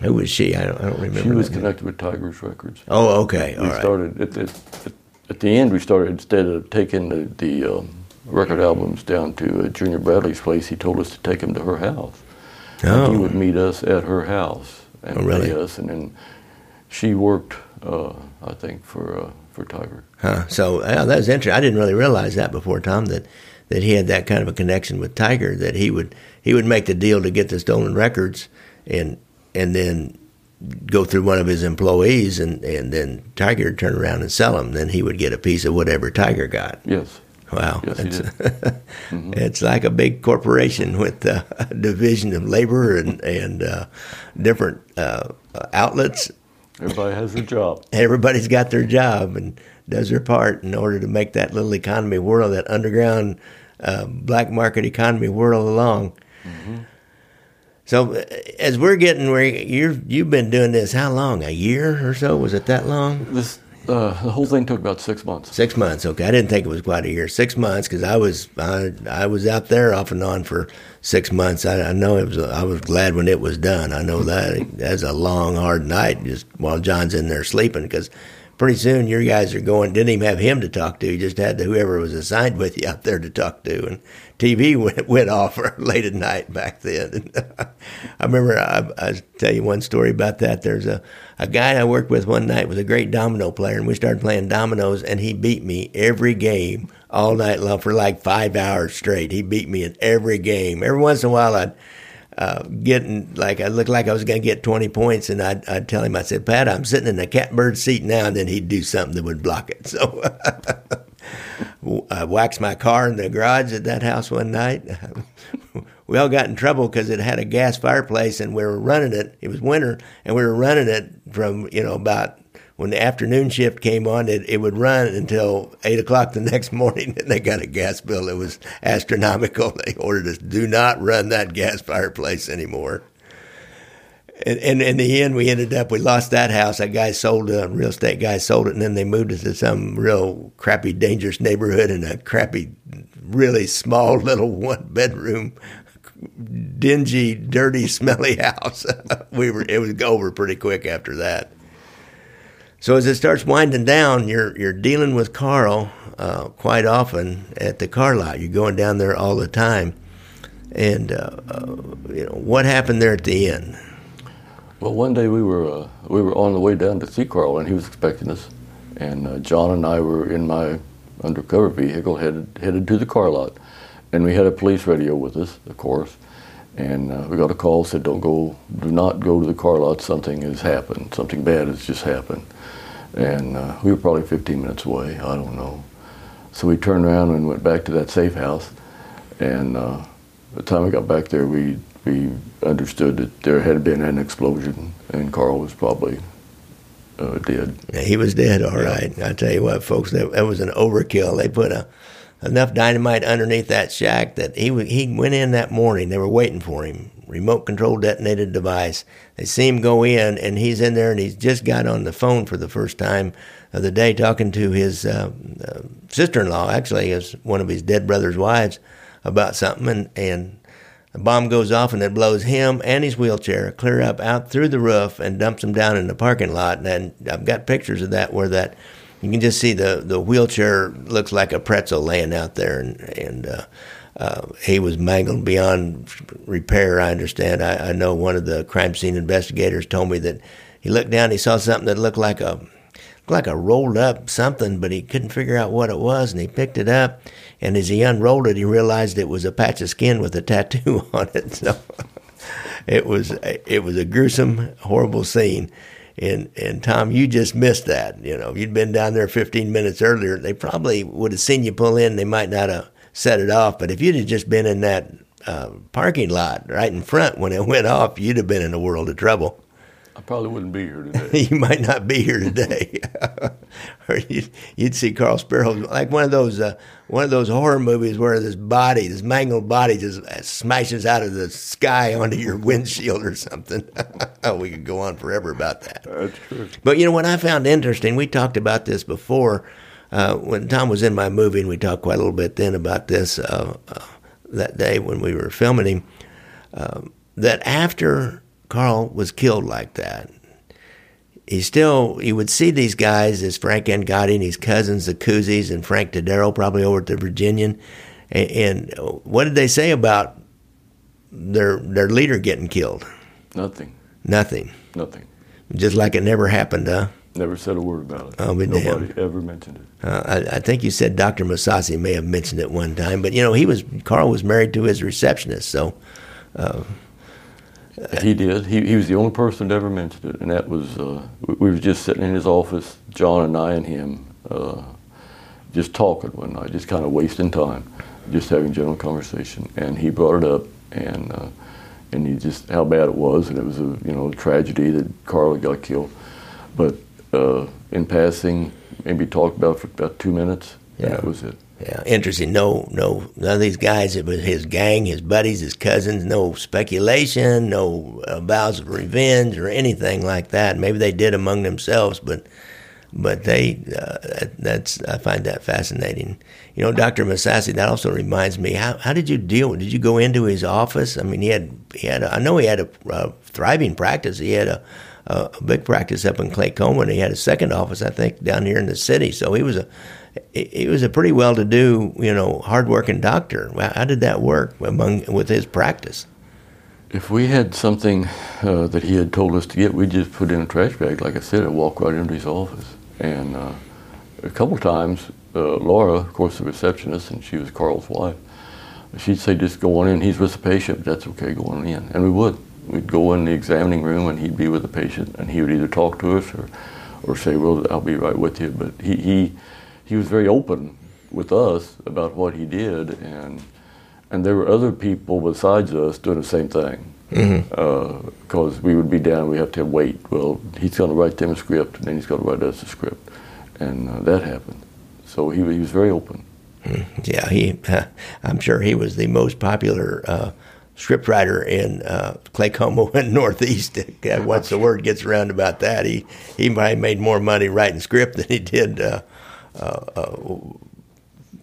Who was she? I don't, I don't remember. She was connected with Tigers Records. Oh, okay. We started at the, at the end. We started instead of taking the, the um, record albums down to uh, Junior Bradley's place. He told us to take them to her house. Oh. And he would meet us at her house and oh, really? pay us, and then she worked, uh, I think, for uh, for Tiger. Huh. So yeah, that was interesting. I didn't really realize that before, Tom. That that he had that kind of a connection with Tiger. That he would he would make the deal to get the stolen records, and and then go through one of his employees, and, and then Tiger would turn around and sell them. Then he would get a piece of whatever Tiger got. Yes. Wow. Yes, it's, mm-hmm. it's like a big corporation with a division of labor and, and uh, different uh, outlets. Everybody has their job. Everybody's got their job and does their part in order to make that little economy whirl, that underground uh, black market economy whirl along. Mm-hmm. So as we're getting where you you've been doing this, how long? A year or so? Was it that long? This uh, the whole thing took about six months. Six months. Okay, I didn't think it was quite a year. Six months because I was I, I was out there off and on for six months. I, I know it was. I was glad when it was done. I know that that's a long, hard night just while John's in there sleeping because pretty soon your guys are going. Didn't even have him to talk to. You just had whoever was assigned with you out there to talk to, and TV went, went off late at night back then. I remember I, I tell you one story about that. There's a a guy I worked with one night was a great domino player, and we started playing dominoes, and he beat me every game all night long for like five hours straight. He beat me in every game. Every once in a while, I'd uh, getting like I looked like I was going to get 20 points, and I'd, I'd tell him, I said, Pat, I'm sitting in the catbird seat now, and then he'd do something that would block it. So I waxed my car in the garage at that house one night. we all got in trouble because it had a gas fireplace, and we were running it. It was winter, and we were running it from you know about when the afternoon shift came on, it, it would run until eight o'clock the next morning, and they got a gas bill that was astronomical. They ordered us do not run that gas fireplace anymore. And, and in the end, we ended up we lost that house. That guy sold a real estate guy sold it, and then they moved it to some real crappy, dangerous neighborhood in a crappy, really small little one bedroom dingy, dirty, smelly house. we were it was over pretty quick after that. So as it starts winding down, you're you're dealing with Carl uh, quite often at the car lot. You're going down there all the time, and uh, uh, you know what happened there at the end. Well, one day we were uh, we were on the way down to see Carl, and he was expecting us. And uh, John and I were in my undercover vehicle headed headed to the car lot, and we had a police radio with us, of course. And uh, we got a call said, "Don't go, do not go to the car lot. Something has happened. Something bad has just happened." and uh, we were probably 15 minutes away. I don't know. So we turned around and went back to that safe house, and uh, by the time we got back there, we we understood that there had been an explosion, and Carl was probably uh, dead. Yeah, he was dead. All yeah. right. I tell you what, folks, that, that was an overkill. They put a enough dynamite underneath that shack that he he went in that morning. They were waiting for him remote control detonated device. They see him go in, and he's in there, and he's just got on the phone for the first time of the day talking to his uh, uh, sister-in-law, actually, is one of his dead brother's wives, about something, and and the bomb goes off, and it blows him and his wheelchair clear up out through the roof and dumps him down in the parking lot. And I've got pictures of that where that you can just see the the wheelchair looks like a pretzel laying out there, and and uh, uh, he was mangled beyond repair. I understand. I, I, know one of the crime scene investigators told me that he looked down, he saw something that looked like a like a rolled up something, but he couldn't figure out what it was, and he picked it up. And as he unrolled it, he realized it was a patch of skin with a tattoo on it. So it was it was a gruesome, horrible scene. And and Tom, you just missed that. You know, you'd been down there 15 minutes earlier, they probably would have seen you pull in. They might not have set it off. But if you'd have just been in that uh, parking lot right in front when it went off, you'd have been in a world of trouble. I probably wouldn't be here today. you might not be here today, or you'd, you'd, see Carl Spero like one of those uh, one of those horror movies where this body, this mangled body, just smashes out of the sky onto your windshield or something. we could go on forever about that. That's true. But you know what I found interesting? We talked about this before uh, when Tom was in my movie, and we talked quite a little bit then about this uh, uh that day when we were filming him. Um, that after Carl was killed like that. He still he would see these guys as Frank Angotti and his cousins, the Cuezzes and Frank Tadero, probably over at the Virginian. And, and what did they say about their their leader getting killed? Nothing. Nothing. Nothing. Just like it never happened, huh? Never said a word about it. Oh, but Nobody damn. ever mentioned it. Uh, I, I, think you said Dr. Masasi may have mentioned it one time, but you know he was Carl was married to his receptionist, so uh, he did. He, he was the only person that ever mentioned it, and that was uh, we, we were just sitting in his office, John and I and him, uh, just talking one night, just kind of wasting time, just having general conversation. And he brought it up, and uh, and he just how bad it was, and it was a you know a tragedy that Carla got killed. But uh, in passing, maybe talked about it for about two minutes, yeah. and that was it. Yeah, interesting. No, no, none of these guys. It was his gang, his buddies, his cousins. No speculation, no uh, vows of revenge or anything like that. Maybe they did among themselves, but but they uh, that's I find that fascinating. You know, Dr. Masasi. That also reminds me. How how did you deal? With did you go into his office? I mean, he had he had. A, I know he had a, a thriving practice. He had a a big practice up in Claycomo, and he had a second office, I think, down here in the city. So he was a he was a pretty well-to-do, you know, hard-working doctor. How did that work among with his practice? If we had something uh, that he had told us to get, we just put in a trash bag, like I said, and walk right into his office. And uh, a couple times, uh, Laura, of course, the receptionist, and she was Carl's wife, she'd say, "Just go on in. He's with the patient. That's okay. Go on in." And we would. We'd go in the examining room, and he'd be with the patient, and he would either talk to us or, or say, "Well, I'll be right with you." But he he he was very open with us about what he did, and and there were other people besides us doing the same thing. Because mm-hmm. uh, we would be down, we have to wait. Well, he's going to write them a script, and then he's going to write us a script, and uh, that happened. So he he was very open. Mm, yeah, he. Uh, I'm sure he was the most popular uh, scriptwriter in uh, Claycomo and Northeast. Once the word gets around about that, he he might made more money writing script than he did uh,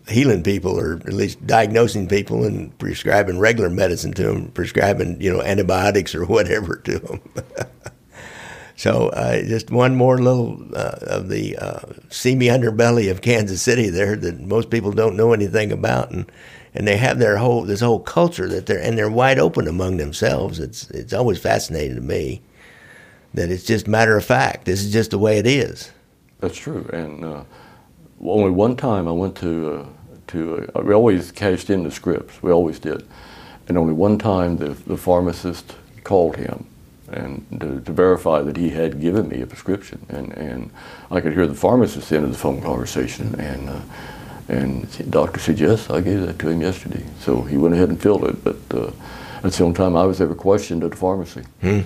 healing people or at least diagnosing people and prescribing regular medicine to them, prescribing you know antibiotics or whatever to them. so uh, just one more little uh, of the uh, seamy underbelly of Kansas City there that most people don't know anything about, and and they have their whole this whole culture that they're and they're wide open among themselves. It's it's always fascinating to me that it's just matter of fact. This is just the way it is. That's true, and uh, only one time I went to uh, to uh, we always cashed in the scripts. We always did, and only one time the the pharmacist called him and to, to, verify that he had given me a prescription. And, and I could hear the pharmacist end of the phone conversation. And, uh, and the doctor said, yes, I gave that to him yesterday. So he went ahead and filled it. But uh, that's the only time I was ever questioned at the pharmacy. Hmm.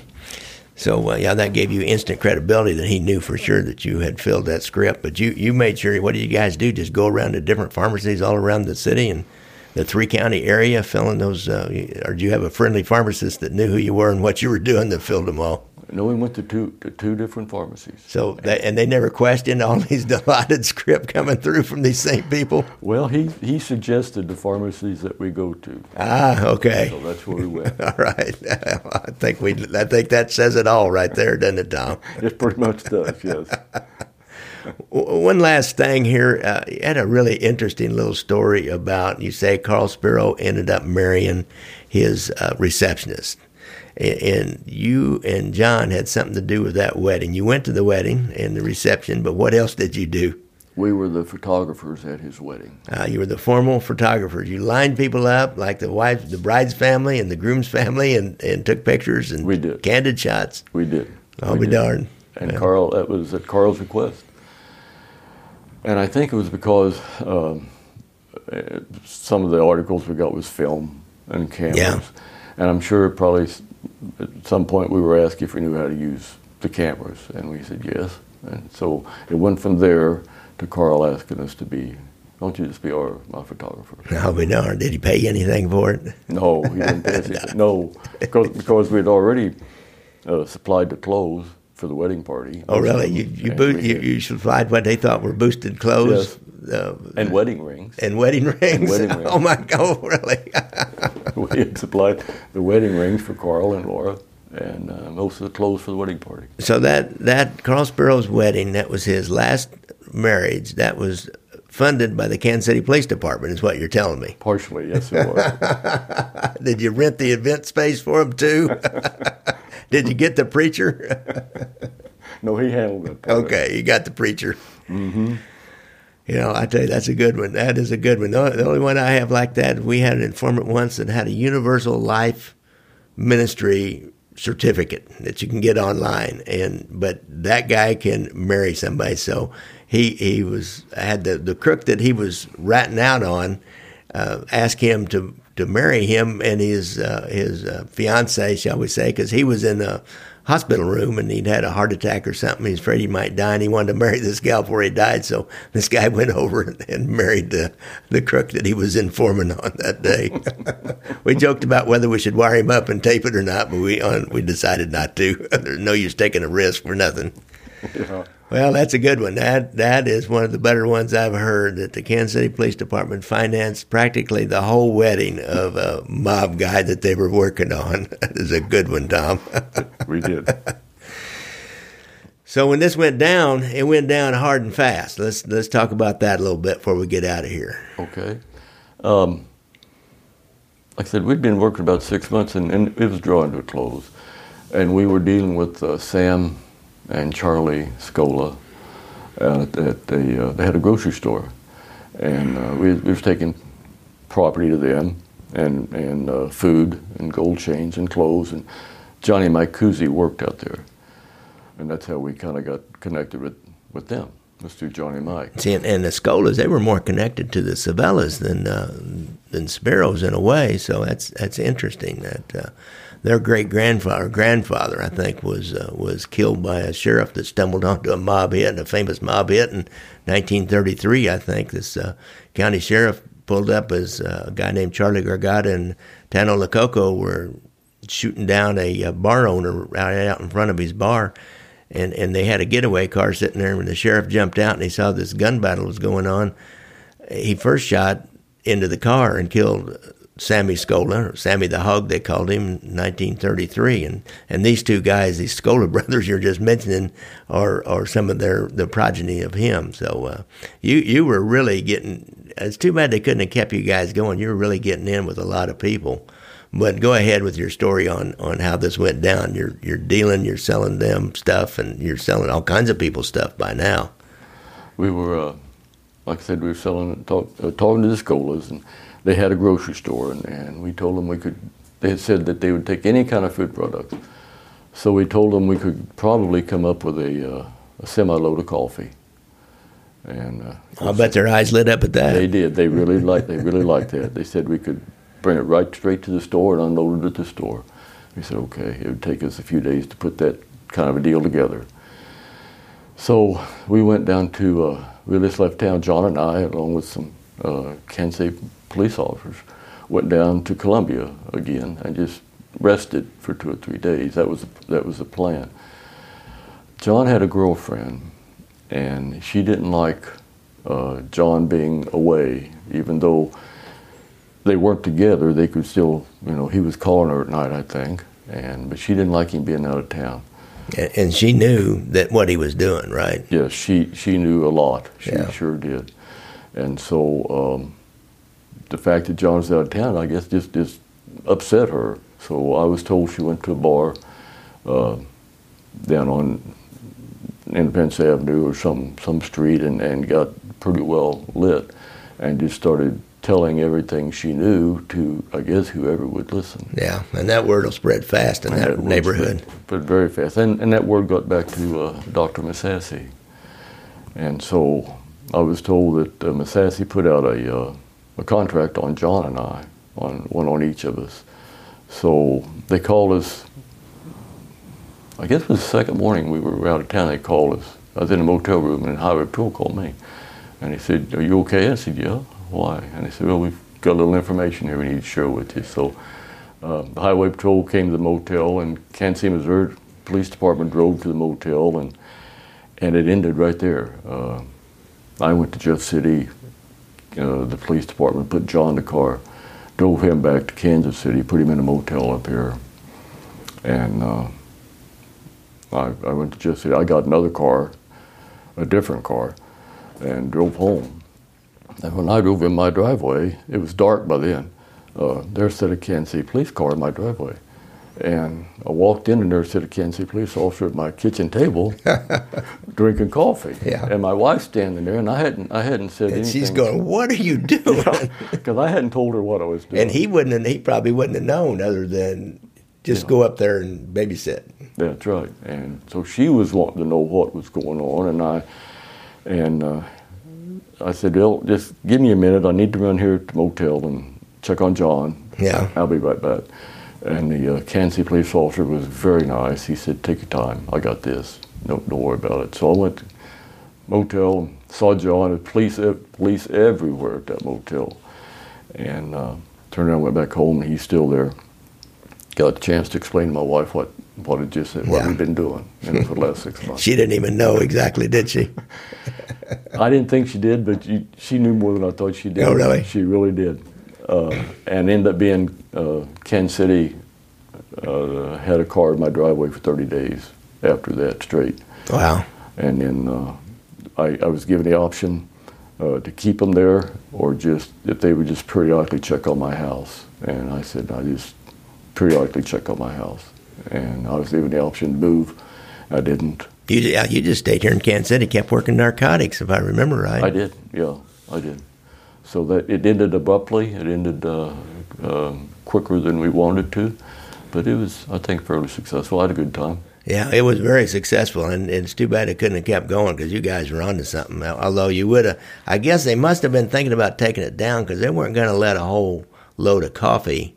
So uh, yeah, that gave you instant credibility that he knew for sure that you had filled that script. But you you made sure. What did you guys do? Just go around to different pharmacies all around the city and the three county area, filling those. Uh, or do you have a friendly pharmacist that knew who you were and what you were doing that filled them all? No, we went to two to two different pharmacies. So they, and they never questioned all these Dilaudid script coming through from these same people. Well, he he suggested the pharmacies that we go to. Ah, okay. So that's where we went. all right. I think we I think that says it all right there, doesn't it, Tom? it pretty much does. Yes. One last thing here. Uh, you had a really interesting little story about you say Carl Spero ended up marrying his uh, receptionist and you and John had something to do with that wedding. You went to the wedding and the reception, but what else did you do? We were the photographers at his wedding. Uh, you were the formal photographers. You lined people up like the wife, the bride's family, and the groom's family, and, and took pictures and we did. candid shots. We did. I'll we be did. darned. And yeah. Carl, that was at Carl's request. And I think it was because um, some of the articles we got was film and cameras. Yeah. And I'm sure probably at some point we were asked if we knew how to use the cameras? And we said yes. And so it went from there to Carl asking us to be, don't you just be our my photographer? I'll be darned. Did he pay you anything for it? No, he didn't pay us. no, because because we'd already uh, supplied the clothes for the wedding party. Oh, really? You you, boot, you you supplied what they thought were boosted clothes uh, and wedding rings. and wedding rings. wedding rings. Oh my God! Really? We had supplied the wedding rings for Carl and Laura, and uh, most of the clothes for the wedding party. so that that Carl Spero's wedding that was his last marriage. That was funded by the Kansas City Police Department, is what you're telling me. Partially, yes, it was. Did you rent the event space for him too? Did you get the preacher? no, he handled it. it. Okay, you got the preacher. Mm-hmm. You know, I tell you, that's a good one. That is a good one. The only one I have like that, we had an informant once that had a universal life ministry certificate that you can get online, and but that guy can marry somebody. So he he was had the the crook that he was ratting out on uh, asked him to to marry him and his uh, his uh, fiance, shall we say, because he was in a hospital room and he'd had a heart attack or something. He's afraid he might die, and he wanted to marry this gal before he died. So this guy went over and, married the the crook that he was informing on that day. we joked about whether we should wire him up and tape it or not, but we on, we decided not to. There's no use taking a risk for nothing. Yeah. Well, that's a good one. That that is one of the better ones I've heard. That the Kansas City Police Department financed practically the whole wedding of a mob guy that they were working on. That is a good one, Tom. We did. so when this went down, it went down hard and fast. Let's let's talk about that a little bit before we get out of here. Okay. Um, like I said, we'd been working about six months, and, and it was drawing to a close. And we were dealing with uh, Sam and Charlie Scola at, the, uh, they had a grocery store. And uh, we, we was taking property to them and, and uh, food and gold chains and clothes. And Johnny Mike worked out there. And that's how we kind of got connected with, with them, was through Johnny Mike. See, and, and the Scolas, they were more connected to the Civellas than uh, than Speros in a way. So that's that's interesting. That uh, their great grandfather, grandfather, I think, was uh, was killed by a sheriff that stumbled onto a mob hit, a famous mob hit in 1933. I think this uh, county sheriff pulled up as uh, a guy named Charlie Gargotta and Tano Lococo were shooting down a, uh bar owner out, out in front of his bar and and they had a getaway car sitting there. and the sheriff jumped out and he saw this gun battle was going on, he first shot into the car and killed Sammy Scola, or Sammy the Hog, they called him, in 1933. And and these two guys, these Scola brothers you're just mentioning, are are some of their the progeny of him. So uh, you you were really getting. It's too bad they couldn't have kept you guys going. You were really getting in with a lot of people. But go ahead with your story on, on how this went down. You're you're dealing, you're selling them stuff, and you're selling all kinds of people stuff by now. we were, uh, like I said, we were selling, talk, uh, talking to the Scolas, and they had a grocery store, and, and we told them we could. They had said that they would take any kind of food products, so we told them we could probably come up with a, uh, a semi-load of coffee. And uh, I'll bet their eyes lit up at that. they did. They really liked. They really liked that. They said we could bring it right straight to the store and unload it at the store. We said okay. It would take us a few days to put that kind of a deal together. So we went down to. Uh, we just left town. John and I, along with some uh, Kansas police officers, went down to Columbia again and just rested for two or three days. That was that was the plan. John had a girlfriend, and she didn't like uh, John being away, even though they weren't together. They could still, you know, he was calling her at night, I think, and but she didn't like him being out of town. And, and she knew that what he was doing, right? Yes, she she knew a lot. She Yeah. sure did, and so um, the fact that John was out of town, I guess, just just upset her. So I was told she went to a bar uh, down on Independence Avenue or some some street and, and got pretty well lit, and just started telling everything she knew to I guess whoever would listen. Yeah, and that word will spread fast in And that word neighborhood. spread- But very fast. And, and that word got back to uh, Dr. Massassi. And so I was told that uh, Massassi put out a, uh, a contract on John and I, on one on each of us. So they called us I guess it was the second morning we were out of town. They called us. I was in a motel room, and Highway Patrol called me, and he said, "Are you okay?" I said, "Yeah." Why? And he said, "Well, we've got a little information here we need to share with you." So uh, the Highway Patrol came to the motel, and Kansas City, Missouri Police Department drove to the motel, and and it ended right there. Uh, I went to Jeff City. Uh, the police department put John in the car, drove him back to Kansas City, put him in a motel up here, and uh, I, I went to Jesse. I got another car, a different car, and drove home. And when I drove in my driveway, it was dark by then. Uh, there sat a Kansas City police car in my driveway. And I walked in and there sat a Kansas City police officer at my kitchen table drinking coffee. Yeah. And my wife standing there and I hadn't I hadn't said And anything. she's going, "What are you doing?" because I hadn't told her what I was doing. and he wouldn't. Have, he probably wouldn't have known other than just Yeah. go up there and babysit. That's right. And so she was wanting to know what was going on, and I, and uh, I said, "Well, just give me a minute. I need to run here to the motel and check on John. Yeah. I'll be right back." And the uh, Kansas City police officer was very nice. He said, "Take your time. I got this. No, don't worry about it." So I went to motel, saw John. and Police, police everywhere at that motel, and uh, turned around, went back home, and he's still there. Got a chance to explain to my wife what what had just what Yeah. we've been doing you know, for the last six months. She didn't even know exactly, did she? I didn't think she did, but she, she knew more than I thought she did. Oh, really? She really did. Uh, and ended up being uh, Kansas City uh, had a car in my driveway for 30 days after that straight. Wow. And then uh, I, I was given the option uh, to keep them there or just if they would just periodically check on my house. And I said, I just periodically check on my house. And I was given the option to move. I didn't. You, you just stayed here in Kansas City, kept working narcotics, if I remember right. I did, yeah, I did. So that it ended abruptly. It ended uh, um quicker than we wanted to, but it was, I think, fairly successful. I had a good time. Yeah, it was very successful, and it's too bad it couldn't have kept going because you guys were onto something. Although you would have, I guess they must have been thinking about taking it down because they weren't going to let a whole load of coffee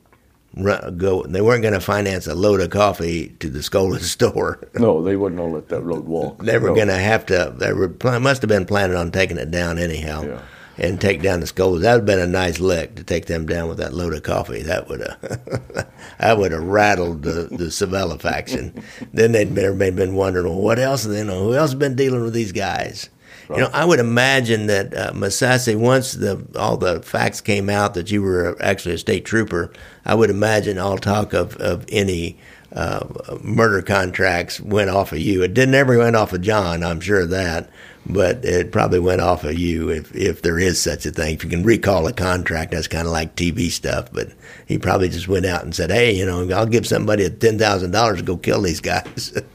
go. They weren't going to finance a load of coffee to the Scola store. No, they wouldn't have let that road walk. They were No. going to have to. They were must have been planning on taking it down anyhow, Yeah. And take down the Scolas. That would have been a nice lick to take them down with that load of coffee. That would have, that would have rattled the the Civella faction. then they'd been, everybody been wondering, well, what else? You know, who else has been dealing with these guys? You know, I would imagine that uh, Masasi, once the all the facts came out that you were actually a state trooper, I would imagine all talk of of any uh, murder contracts went off of you. It didn't ever went off of John, I'm sure of that, but it probably went off of you if if there is such a thing. If you can recall a contract, that's kind of like TV stuff. But he probably just went out and said, "Hey, you know, I'll give somebody ten thousand dollars to go kill these guys."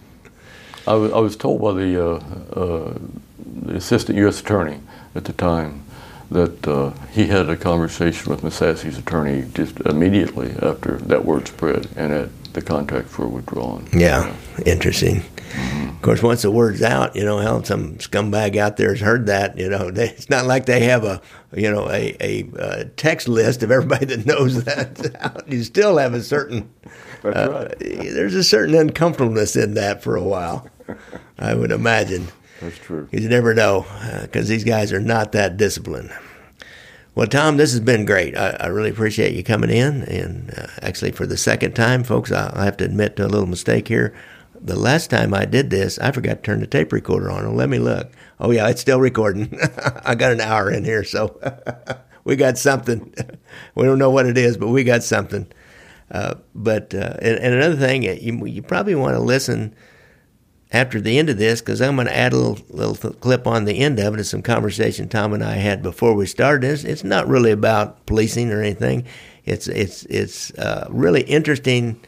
I was, told by the, uh, uh, the assistant U.S. attorney at the time that uh, he had a conversation with Massassi's attorney just immediately after that word spread and that the contract for withdrawn. Yeah, interesting. Of course, once the word's out, you know, hell, some scumbag out there has heard that. You know, they, it's not like they have a, you know, a, a, uh text list of everybody that knows that. you still have a certain, That's uh, right. there's a certain uncomfortableness in that for a while. I would imagine. That's true. You never know, because these guys are not that disciplined. Well, Tom, this has been great. I, I really appreciate you coming in. And uh, actually, for the second time, folks, I, have to admit to a little mistake here. The last time I did this, I forgot to turn the tape recorder on. Let me look. Oh, yeah, it's still recording. I got an hour in here, so we got something. we don't know what it is, but we got something. Uh, but uh, and, and another thing, you, you probably want to listen after the end of this because I'm going to add a little little clip on the end of it of some conversation Tom and I had before we started. It's, it's not really about policing or anything. It's it's it's uh, really interesting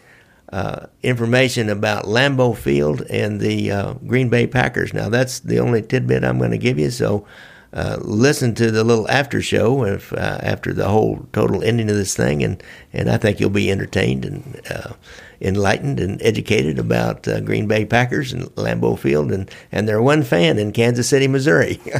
uh, information about Lambeau Field and the uh, Green Bay Packers. Now that's the only tidbit I'm going to give you. So. Uh, listen to the little after show if, uh, after the whole total ending of this thing, and, and I think you'll be entertained and uh, enlightened and educated about uh, Green Bay Packers and Lambeau Field and, and their one fan in Kansas City, Missouri.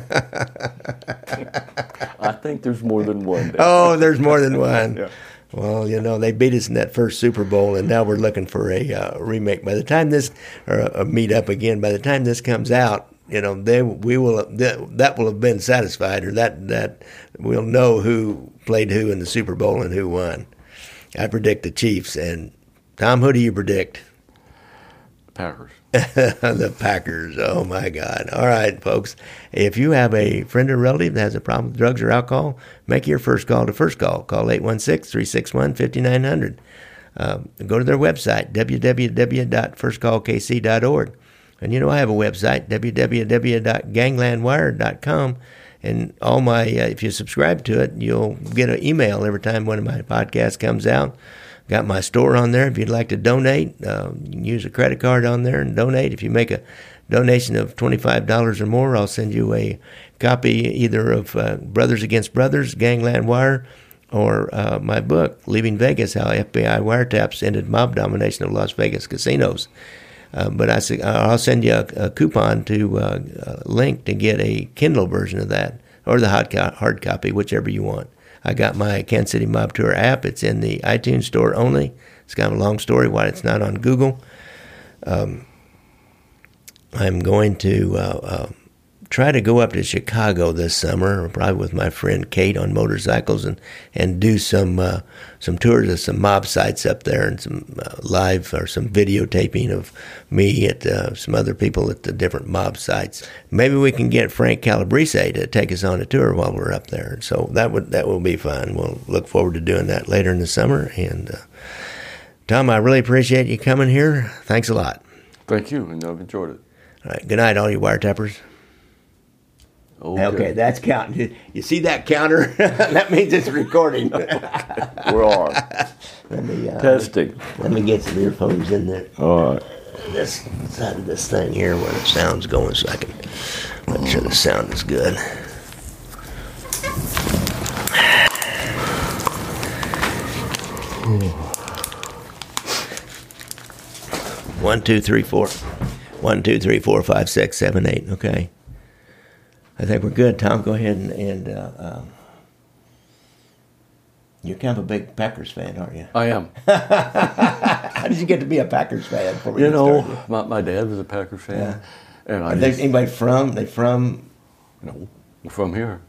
I think there's more than one. oh, there's more than one. Yeah. Well, you know, they beat us in that first Super Bowl, and now we're looking for a uh, remake. By the time this, or a, a meet up again, by the time this comes out, you know, they we will that, that will have been satisfied, or that that we'll know who played who in the Super Bowl and who won. I predict the Chiefs, and Tom, who do you predict? Packers. the Packers. Oh my God! All right, folks. If you have a friend or relative that has a problem with drugs or alcohol, make your first call to First Call. Call 816-361-5900. Uh, go to their website www.firstcallkc.org. And you know I have a website www.ganglandwire.com. And all my, uh, if you subscribe to it, you'll get an email every time one of my podcasts comes out. Got my store on there. If you'd like to donate, uh, you can use a credit card on there and donate. If you make a donation of $25 or more, I'll send you a copy either of uh, Brothers Against Brothers, Gangland Wire, or uh, my book, Leaving Vegas How FBI Wiretaps Ended Mob Domination of Las Vegas Casinos. Uh, but I, I'll send you a, a coupon to uh, a link to get a Kindle version of that or the hard, hard copy, whichever you want. I got my Kansas City Mob Tour app. It's in the iTunes store only. It's kind of a long story why it's not on Google. Um, I'm going to uh, uh, try to go up to Chicago this summer, probably with my friend Kate on motorcycles, and and do some uh, some tours of some mob sites up there, and some uh, live or some videotaping of me at uh, some other people at the different mob sites. Maybe we can get Frank Calabrese to take us on a tour while we're up there. So that would that will be fun. We'll look forward to doing that later in the summer. And uh, Tom, I really appreciate you coming here. Thanks a lot. Thank you, and I've enjoyed it. All right. Good night, all you wiretappers. Okay. okay, that's counting. You see that counter? that means it's recording. We're on. Let me uh, testing. Let me get some earphones in there. All right. This side of this thing here, where the sound's going, so I can make sure the sound is good. One, two, three, four. One, two, three, four, five, six, seven, eight. Okay. I think we're good. Tom, go ahead and, and uh, um, you're kind of a big Packers fan, aren't you? I am. How did you get to be a Packers fan? You know, my, my dad was a Packers fan, yeah. and I. Are they anybody from? They from? No, from here.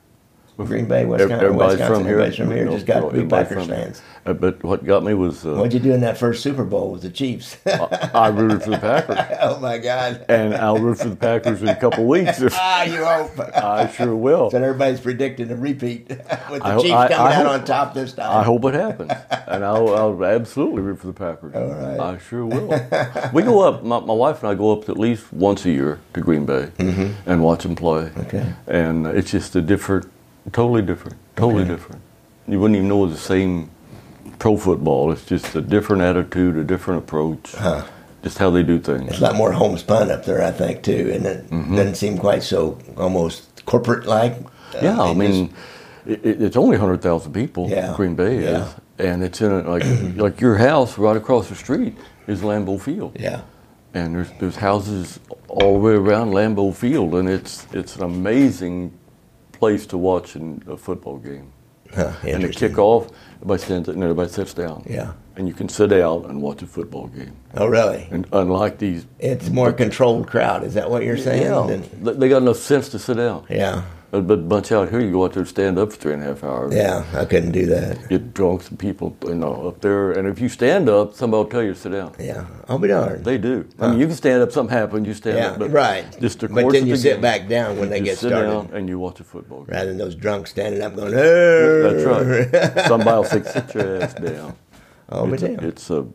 Green Bay, Wisconsin. Everybody's Wisconsin. from here. Everybody's from here. Just got to be Packers fans. Uh, but what got me was uh, what'd you do in that first Super Bowl with the Chiefs? I, I, rooted for the Packers. oh my God! And I'll root for the Packers in a couple weeks. ah, you hope. I sure will. So everybody's predicting a repeat with the I, Chiefs coming I, out hope, on top this time. I hope it happens, and I'll, I'll, absolutely root for the Packers. All right. I sure will. we go up. My, my, wife and I go up at least once a year to Green Bay mm-hmm. and watch them play. Okay. And it's just a different, totally different. Totally okay. different. You wouldn't even know it was the same pro football. It's just a different attitude, a different approach. Huh. Just how they do things. It's a lot more homespun up there, I think, too, and it mm-hmm. doesn't seem quite so almost corporate like. Uh, yeah, I mean, it, it's only hundred thousand people. Yeah. Green Bay yeah. is, and it's in a, like like your house right across the street is Lambeau Field. Yeah. And there's there's houses all the way around Lambeau Field, and it's it's an amazing place to watch in a football game. Huh, and the kickoff, everybody stands and everybody sits down. Yeah. And you can sit out and watch a football game. Oh, really? And unlike these, it's more controlled crowd. Is that what you're saying? Yeah. They got enough sense to sit down. Yeah. But, but bunch out here, you go out there and stand up for three and a half hours. Yeah, I couldn't do that. Get drunk, some people, you know, up there. And if you stand up, somebody will tell you to sit down. Yeah, I'll be darned. They do. Huh. I mean, you can stand up, something happens, you stand yeah, up. But right. Just the but then you the sit game, back down when they get sit started. down and you watch a football game. Rather than those drunks standing up going, oh. That's right. somebody will say, sit your ass down. Oh, it's, a, it's a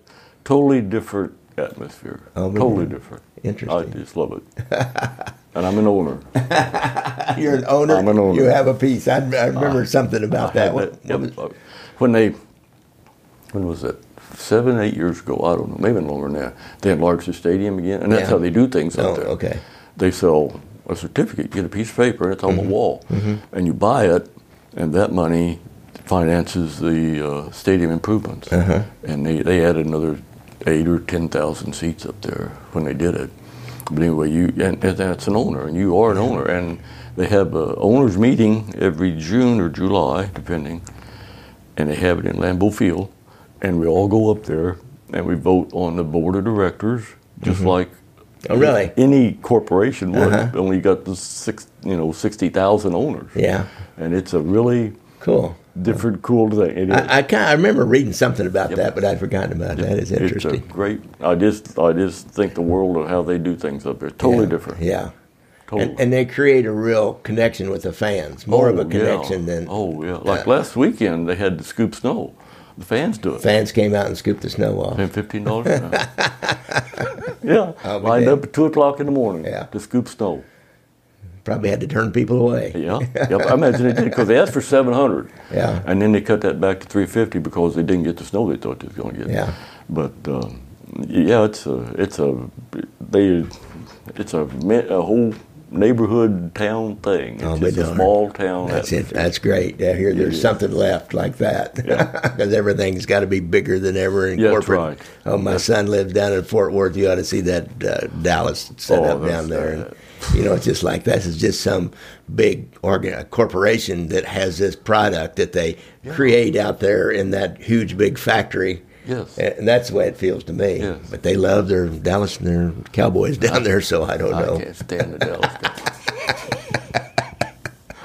totally different atmosphere. Oh, totally different. Interesting. I just love it. and I'm an owner. You're an owner. I'm an owner. You have a piece. I, I remember uh, something about that. What, was, when they, when was it? Seven, eight years ago. I don't know. Maybe longer than that. They enlarged the stadium again, and that's yeah. how they do things out oh, there. Okay. They sell a certificate. You get a piece of paper, and it's on mm-hmm. the wall, mm-hmm. and you buy it, and that money finances the uh, stadium improvements. Uh-huh. And they, they added another eight or ten thousand seats up there when they did it. But anyway, you and, and that's an owner, and you are an owner, and they have a owners meeting every June or July, depending, and they have it in Lambeau Field, and we all go up there and we vote on the board of directors, just like Oh, really? any corporation would. Uh-huh. Only got the six, you know, sixty thousand owners. Yeah. and it's a really Cool. Different, cool thing. I, I kind I remember reading something about that, but I'd forgotten about that. It's interesting. It's a great. I just, I just think the world of how they do things up there totally yeah. different. Yeah. totally. And, and they create a real connection with the fans, more of a Oh, yeah. connection than Oh yeah, like uh, last weekend they had to scoop snow. The fans do it. fans came out and scooped the snow off. Paying fifteen dollars yeah, Oh, lined up at two o'clock in the morning Yeah. to scoop snow. Probably had to turn people away. Yeah, yep. I imagine they did because they asked for seven hundred. Yeah. and then they cut that back to three fifty because they didn't get the snow they thought they was going to get. Yeah. but um, yeah, it's a, it's a, they, it's a, a whole neighborhood town thing. It's Oh, just a small town. That's it. That's great. I hear there's is. something left like that because everything's got to be bigger than ever in Yeah, corporate. right. Oh, my son lives down in Fort Worth. You ought to see that uh, Dallas set Oh, up down there. that- you know, it's just like this is just some big organ- corporation that has this product that they create out there in that huge big factory. Yes. And that's the way it feels to me. Yes. But they love their Dallas and their Cowboys down there, so I don't I know. can't stand the Dallas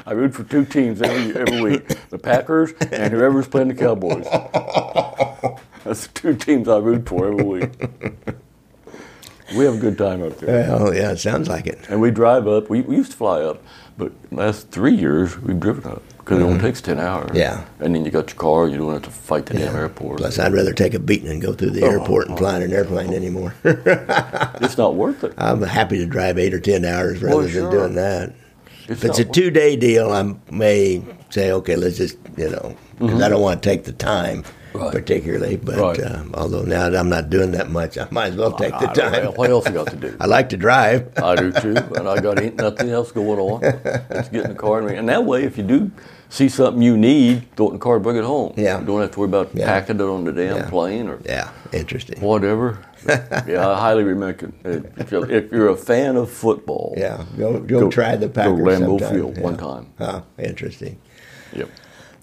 I root for two teams every every week: the Packers and whoever's playing the Cowboys. That's the two teams I root for every week. We have a good time up there, Well, yeah, it sounds like it. and we drive up. We, we used to fly up, but last three years we've driven up because it only takes ten hours. Mm-hmm. Yeah. and then you got your car. You don't have to fight the damn airport. Plus, I'd rather take a beating and go through the airport and fly in an airplane anymore. It's not worth it. I'm happy to drive eight or ten hours rather Well, than sure. doing that. It's If it's a two day deal, I may say, okay, let's just, you know, because I don't want to take the time Mm-hmm. Right. particularly. But Right. um, although now that I'm not doing that much, I might as well take the I don't know, time. What else you got to do? I like to drive. I do too, and I got ain't nothing else going on. Just get in the car and, and that way, if you do see something you need, throw it in the car, bring it home. Yeah. you don't have to worry about Yeah. packing it on the damn Yeah. plane or Yeah, interesting. whatever. yeah, I highly recommend it. If you're, if you're a fan of football, Yeah, go go, try the Packers Go Lambeau sometime. Field Yeah. one time. Oh, interesting. Yep.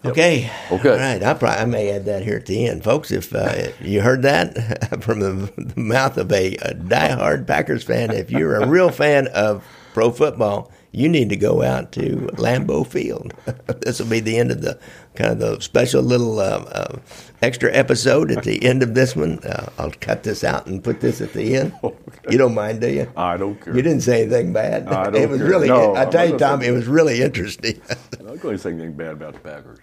Yep. Okay. Okay. All right. I, probably, I may add that here at the end, folks. If uh, you heard that from the, the mouth of a, a diehard Packers fan, if you're a real fan of pro football, you need to go out to Lambeau Field. this will be the end of the kind of the special little uh, uh, extra episode at the end of this one. Uh, I'll cut this out and put this at the end. You don't mind, do you? I don't care. You didn't say anything bad. I don't it was care. really. No, I tell you, Tom, it was really interesting. I'm not going to say anything bad about the Packers.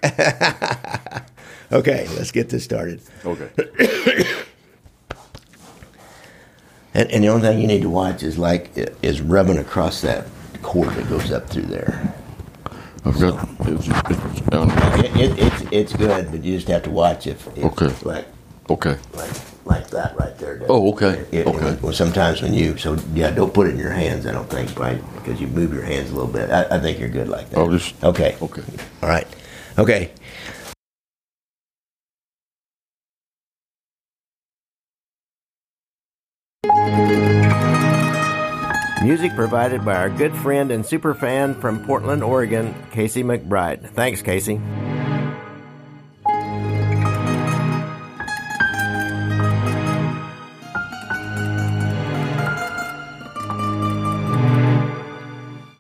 okay, let's get this started. Okay. And, and the only thing you need to watch is like is rubbing across that cord that goes up through there. I've got it's, it's here. It, it, it's it's good, but you just have to watch if, if Okay. like Okay. like like that right there. Oh, okay. It- Okay. Well, sometimes when you so yeah, don't put it in your hands. I don't think right because you move your hands a little bit. I, I think you're good like that. I'll just okay. okay. All right. Okay. Music provided by our good friend and super fan from Portland, Oregon, Casey McBride. Thanks, Casey.